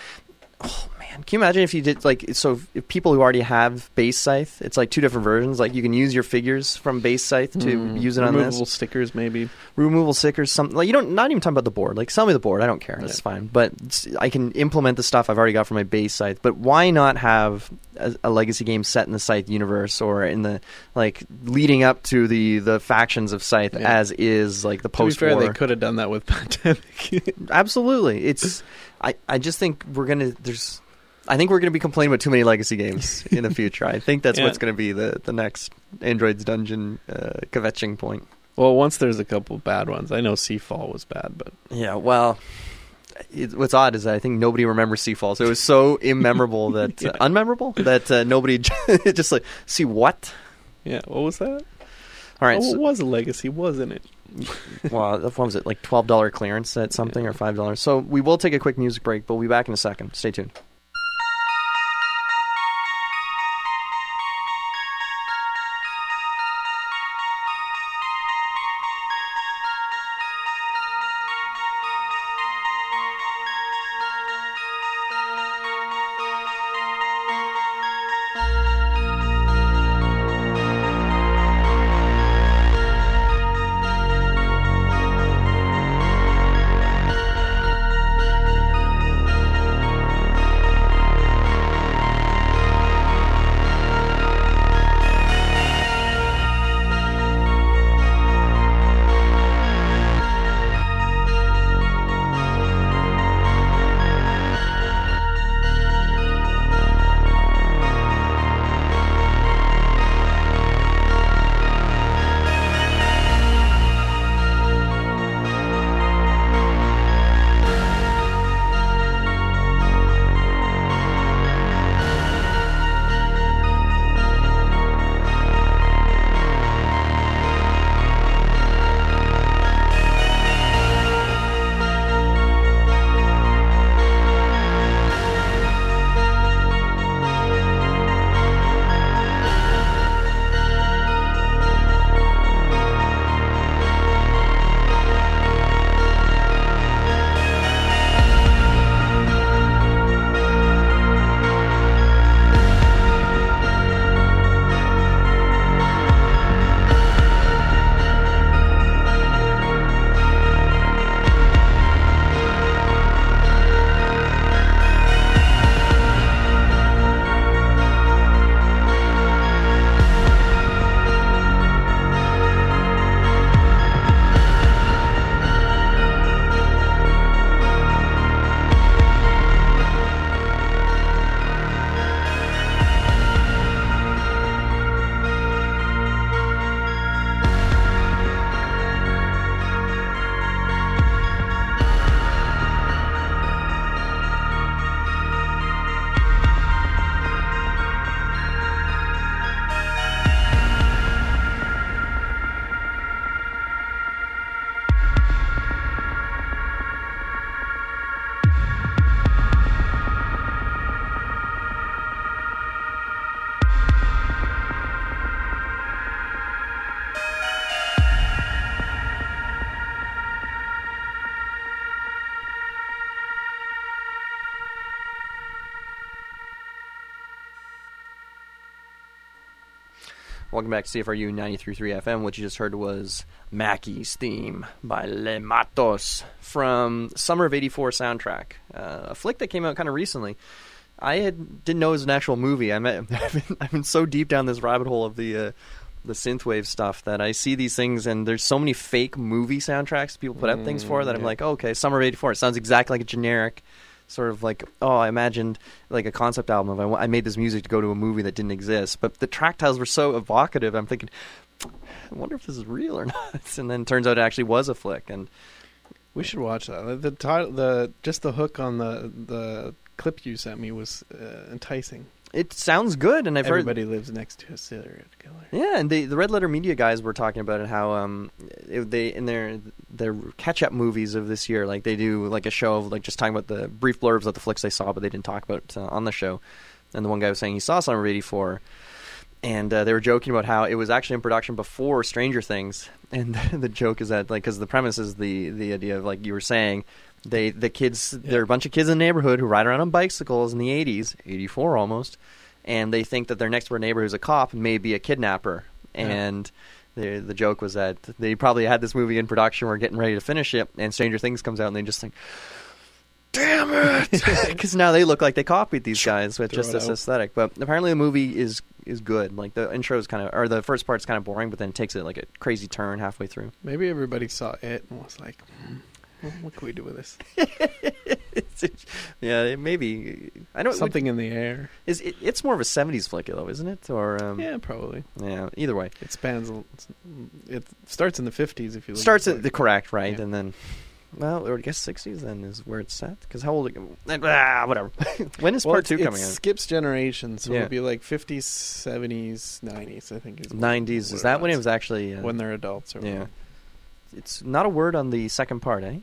Oh man, can you imagine if you did like so? If people who already have base Scythe, it's like two different versions. Like you can use your figures from base Scythe to Mm, use it on this. stickers, maybe. removable stickers, something like you don't. Not even talking about the board. Like sell me the board. I don't care. That's Yeah. fine. But I can implement the stuff I've already got from my base Scythe. But why not have a, a legacy game set in the Scythe universe or in the like leading up to the the factions of Scythe Yeah. as is like the post war? they could have done that with pandemic. Absolutely. It's I, I just think we're gonna there's I think we're gonna be complaining about too many legacy games in the future. I think that's Yeah. what's gonna be the, the next Android's Dungeon uh, kvetching point. well, once there's a couple bad ones. I know Seafall was bad, but Yeah, well it, what's odd is that I think nobody remembers Seafall. So it was so immemorable that Yeah. uh, unmemorable that uh, nobody just like see what. yeah, what was that? All right, oh, so, it was a legacy, wasn't it? well, what was it like twelve dollar clearance at something or five dollars? So we will take a quick music break, but we'll be back in a second. Stay tuned. Welcome back to CFRU 93.3 FM. What you just heard was Mackey's theme by Le Matos from Summer of 84 soundtrack, uh, a flick that came out kind of recently. I had, didn't know it was an actual movie. I I've, been, I've been so deep down this rabbit hole of the uh, the synthwave stuff that I see these things and there's so many fake movie soundtracks people put out things for that I'm like, oh, okay, Summer of '84. It sounds exactly like a generic sort of like, oh, I imagined like a concept album of I, made this music to go to a movie that didn't exist, but the track titles were so evocative. I'm thinking, I wonder if this is real or not. And then turns out it actually was a flick. And We should watch that. The title, the just the hook on the the clip you sent me was uh, enticing. It sounds good. And I've heard Everybody lives next to a serial killer. Yeah, and the the Red Letter Media guys were talking about it. How um, it, they in their their catch up movies of this year, like they do like a show of like just talking about the brief blurbs of the flicks they saw, but they didn't talk about uh, on the show. And the one guy was saying he saw Summer of '84, and uh, they were joking about how it was actually in production before Stranger Things. And the joke is that like because the premise is the the idea of like you were saying. They the kids they're a bunch of kids in the neighborhood who ride around on bicycles in the 80s, 84 almost, and they think that their next door neighbor who's a cop may be a kidnapper. Yeah. And the the joke was that they probably had this movie in production, were getting ready to finish it, and Stranger Things comes out, and they just think, "Damn it!" Because now they look like they copied these guys with Throw just this out. aesthetic. But apparently, the movie is is good. Like the intro is kind of, or the first part's kind of boring, but then it takes it like a crazy turn halfway through. Maybe everybody saw it and was like, hmm, what- "What can we do with this?" yeah, it maybe I don't Something in the air. Is it, it's more of a '70s flick though, isn't it? Or um, Yeah, probably. yeah, either way. It spans. It starts in the fifties if you look starts at the correct right, Yeah. and then well, or I guess sixties then is where it's set. Because how old? Ah, whatever. when is Well, part two it coming out? skips generations, so Yeah. it'll be like fifties, seventies, nineties. I think is Nineties. what Is that when it was actually? Uh, when they're adults? Or yeah. whatever. It's not a word on the second part, eh?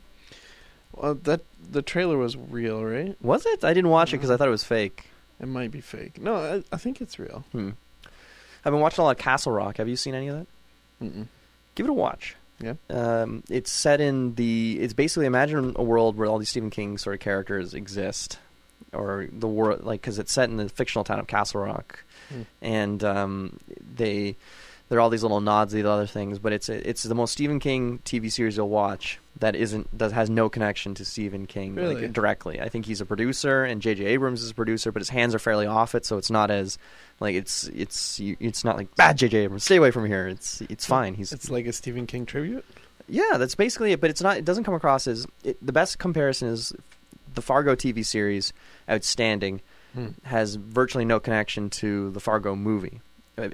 Well, that the trailer was real, right? Was it? I didn't watch it because I thought it was fake. It might be fake. No, I, I think it's real. Hmm. I've been watching a lot of Castle Rock. Have you seen any of that? Mm-mm. Give it a watch. Yeah. Um, it's set in the. It's basically imagine a world where all these Stephen King sort of characters exist, or the world like because it's set in the fictional town of Castle Rock, Hmm. and um, they there are all these little nods to the other things, but it's it's the most Stephen King TV series you'll watch that isn't that has no connection to Stephen King Really? like directly. I think he's a producer, and J.J. Abrams is a producer, but his hands are fairly off it, so it's not as like it's it's it's not like bad J.J. Abrams, stay away from here. It's it's fine. He's It's like a Stephen King tribute. yeah, that's basically it. But it's not. It doesn't come across as it, the best comparison is the Fargo TV series, outstanding, Hmm. has virtually no connection to the Fargo movie,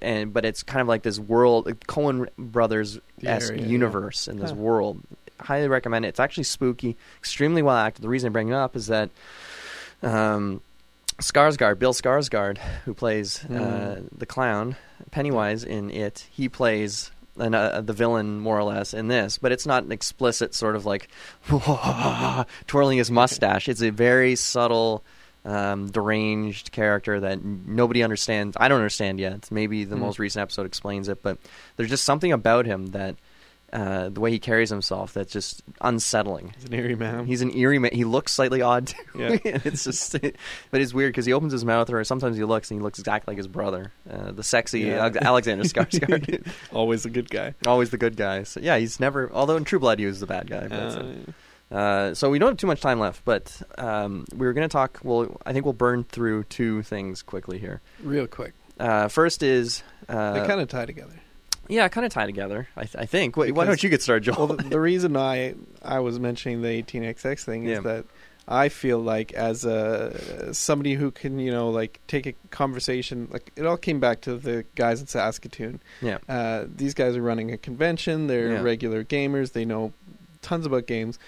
and but it's kind of like this world Coen Brothers esque area, yeah. universe in this Huh. world. Highly recommend it. It's actually spooky, extremely well acted. The reason I bring it up is that. Um, Skarsgård, Bill Skarsgård, who plays uh, Hmm. the clown Pennywise in it, he plays an, uh, the villain more or less in this, but it's not an explicit sort of like twirling his mustache. It's a very subtle, um, deranged character that nobody understands. I don't understand yet. Maybe the Hmm. most recent episode explains it, but there's just something about him that uh, the way he carries himself that's just unsettling. He's an eerie man. He's an eerie man. He looks slightly odd too. Yeah. it's just, but it's weird because he opens his mouth, or sometimes he looks and he looks exactly like his brother, uh, the sexy Yeah. Alexander Skarsgård. always a good guy. Always the good guy. So yeah, he's never. Although in True Blood he was the bad guy. But, Uh, uh, so we don't have too much time left, but um, we were going to talk. Well, I think we'll burn through two things quickly here. real quick, Uh, first is uh, they kind of tie together. yeah, kind of tie together. I, th- I think. Wait, why don't you get started, Joel? well, the, the reason I I was mentioning the 18xx thing is Yeah. that I feel like as a somebody who can you know like take a conversation like it all came back to the guys in Saskatoon. yeah, Uh, these guys are running a convention. They're Yeah. regular gamers. They know tons about games.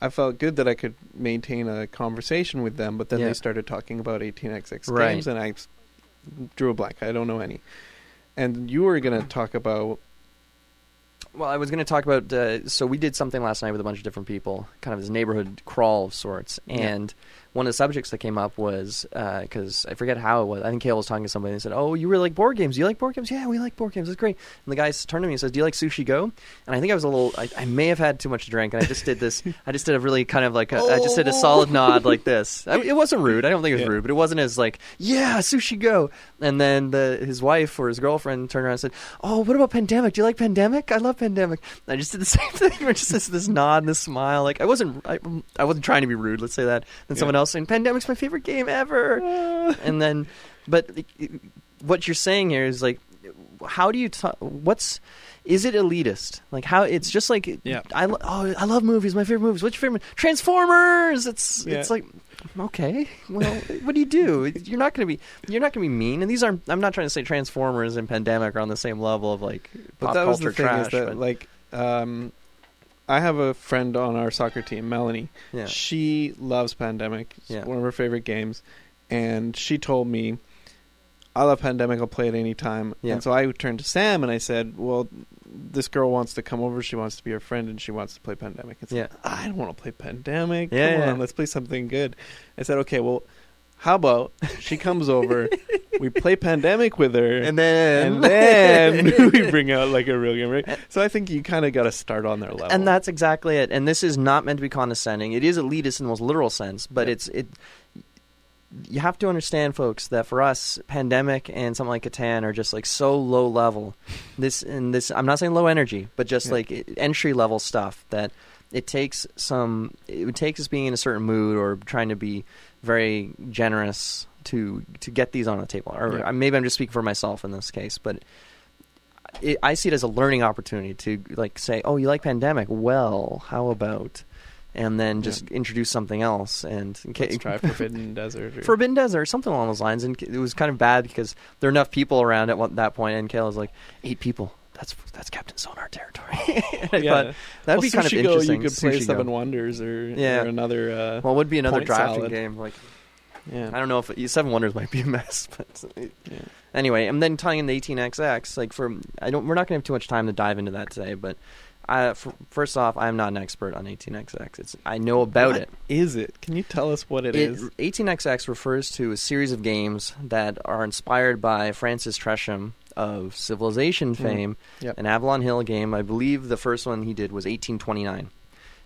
I felt good that I could maintain a conversation with them, but then Yeah. they started talking about 18xx Right. games, and I drew a blank. I don't know any. And you were going to talk about Well, I was going to talk about. Uh, so we did something last night with a bunch of different people, kind of this neighborhood crawl of sorts, Yeah. One of the subjects that came up was uh, because I forget how it was. I think Kale was talking to somebody and said, "Oh, you really like board games? Do you like board games? Yeah, we like board games. It's great." And the guy turned to me and says, "Do you like Sushi Go?" And I think I was a little. I, I may have had too much to drink, and I just did this. I just did a really kind of like—I just did a oh. solid nod like this. I, it wasn't rude. I don't think it was Yeah. rude, but it wasn't as like, "Yeah, Sushi Go." And then the his wife or his girlfriend turned around and said, "Oh, what about Pandemic? Do you like Pandemic? I love Pandemic." And I just did the same thing. Just this, this nod and this smile. Like I wasn't. I, I wasn't trying to be rude. Let's say that. Then Yeah. someone else saying, "Pandemic's my favorite game ever." and then, but what you're saying here is like, how do you? ta what's is it elitist? Like how it's just like Yeah. I lo- oh I love movies. My favorite movies. What's your favorite? Transformers. It's Yeah. it's like okay. Well, what do you do? You're not going to be you're not going to be mean. And these are I'm not trying to say Transformers and Pandemic are on the same level of like But pop culture trash. that but, like um, I have a friend on our soccer team, Melanie. yeah. She loves Pandemic. It's Yeah. one of her favorite games, and she told me, "I love Pandemic. I'll play it anytime." Yeah. And so I turned to Sam and I said, "Well, this girl wants to come over. She wants to be your friend, and she wants to play Pandemic." It's Yeah. like, I don't want to play Pandemic. Yeah, Come yeah. on, let's play something good. I said, "Okay, well." How about she comes over, we play Pandemic with her, And then and then we bring out like a real game, right? So I think you kind of got to start on their level. And that's exactly it. And this is not meant to be condescending. It is elitist in the most literal sense, but Yeah. it's it. You have to understand, folks, that for us, pandemic and something like Catan are just like so low level. This and this, I'm not saying low energy, but just Yeah. like entry level stuff that it takes some. It would take us being in a certain mood or trying to be very generous to to get these on the table. Or Yeah. maybe I'm just speaking for myself in this case, but it, I see it as a learning opportunity to like say, "Oh, you like pandemic? Well, how about?" And then just introduce something else and Let's try Forbidden Desert. Or, Forbidden Desert, something along those lines. And it was kind of bad because there are enough people around at one, that point, and Kale was like, eight people. That's that's Captain Sonar territory. Yeah. that'd be kind of Sushi Go, interesting. You could play Sushi Go. Seven Wonders or, Yeah. or another. Uh, Well, it would be another drafting salad. game. Like yeah. I don't know if Seven Wonders might be a mess, but Yeah. anyway, and then tying in the 18xx, like for I don't, we're not gonna have too much time to dive into that today, but I, f- first off, I'm not an expert on 18xx. It's I know about What it. is it? Can you tell us what It, it is? 18xx refers to a series of games that are inspired by Francis Tresham of Civilization Hmm. fame, Yep. an Avalon Hill game. I believe the first one he did was 1829,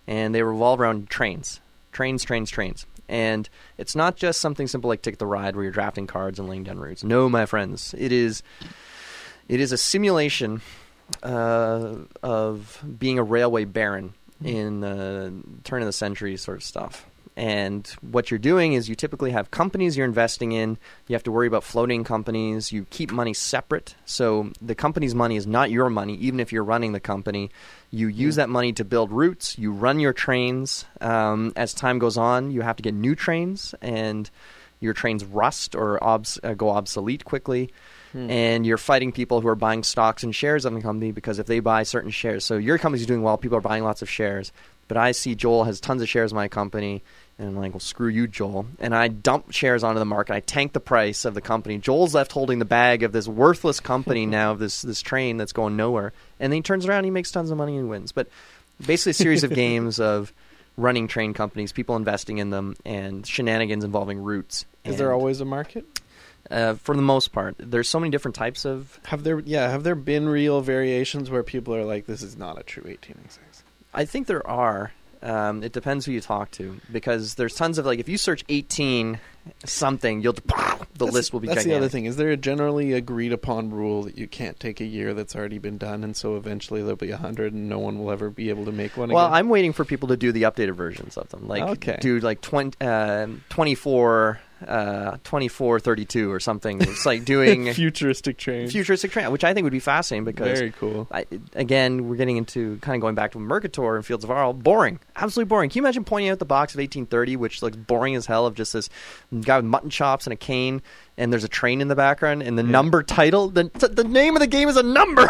and they revolve around trains, trains, trains, trains. And it's not just something simple like Ticket the Ride, where you're drafting cards and laying down routes. No, my friends, it is, it is a simulation uh, of being a railway baron in the turn of the century sort of stuff. And what you're doing is you typically have companies you're investing in. You have to worry about floating companies. You keep money separate. So the company's money is not your money, even if you're running the company. You use that money to build routes. You run your trains. Um, as time goes on, you have to get new trains, and your trains rust or obs- uh, go obsolete quickly Hmm. and you're fighting people who are buying stocks and shares of the company because if they buy certain shares, so your company's doing well, people are buying lots of shares. But I see Joel has tons of shares in my company, and I'm like, well, screw you, Joel. And I dump shares onto the market. I tank the price of the company. Joel's left holding the bag of this worthless company now, of this this train that's going nowhere. And then he turns around, he makes tons of money and wins. But basically, a series of games of running train companies, people investing in them, and shenanigans involving routes. Is there always a market? uh, for the most part, there's so many different types of Have there? Yeah. Have there been real variations where people are like, "This is not a true 18xx"? I think there are. Um, it depends who you talk to because there's tons of like if you search 18 something, you'll the That's- list will be That's gigantic. the other thing. Is there a generally agreed upon rule that you can't take a year that's already been done, and so eventually there'll be a hundred, and no one will ever be able to make one Well, again? I'm waiting for people to do the updated versions of them. Like Okay. do like 20, uh, 24 uh 2432 or something. It's like doing futuristic trains. futuristic train, which I think would be fascinating because Very cool. I, again, we're getting into kind of going back to Mercator and Fields of Arle. Boring, absolutely boring. Can you imagine pointing out the box of 1830, which looks boring as hell, of just this guy with mutton chops and a cane, and there's a train in the background, and the Yeah. number title, the the name of the game is a number.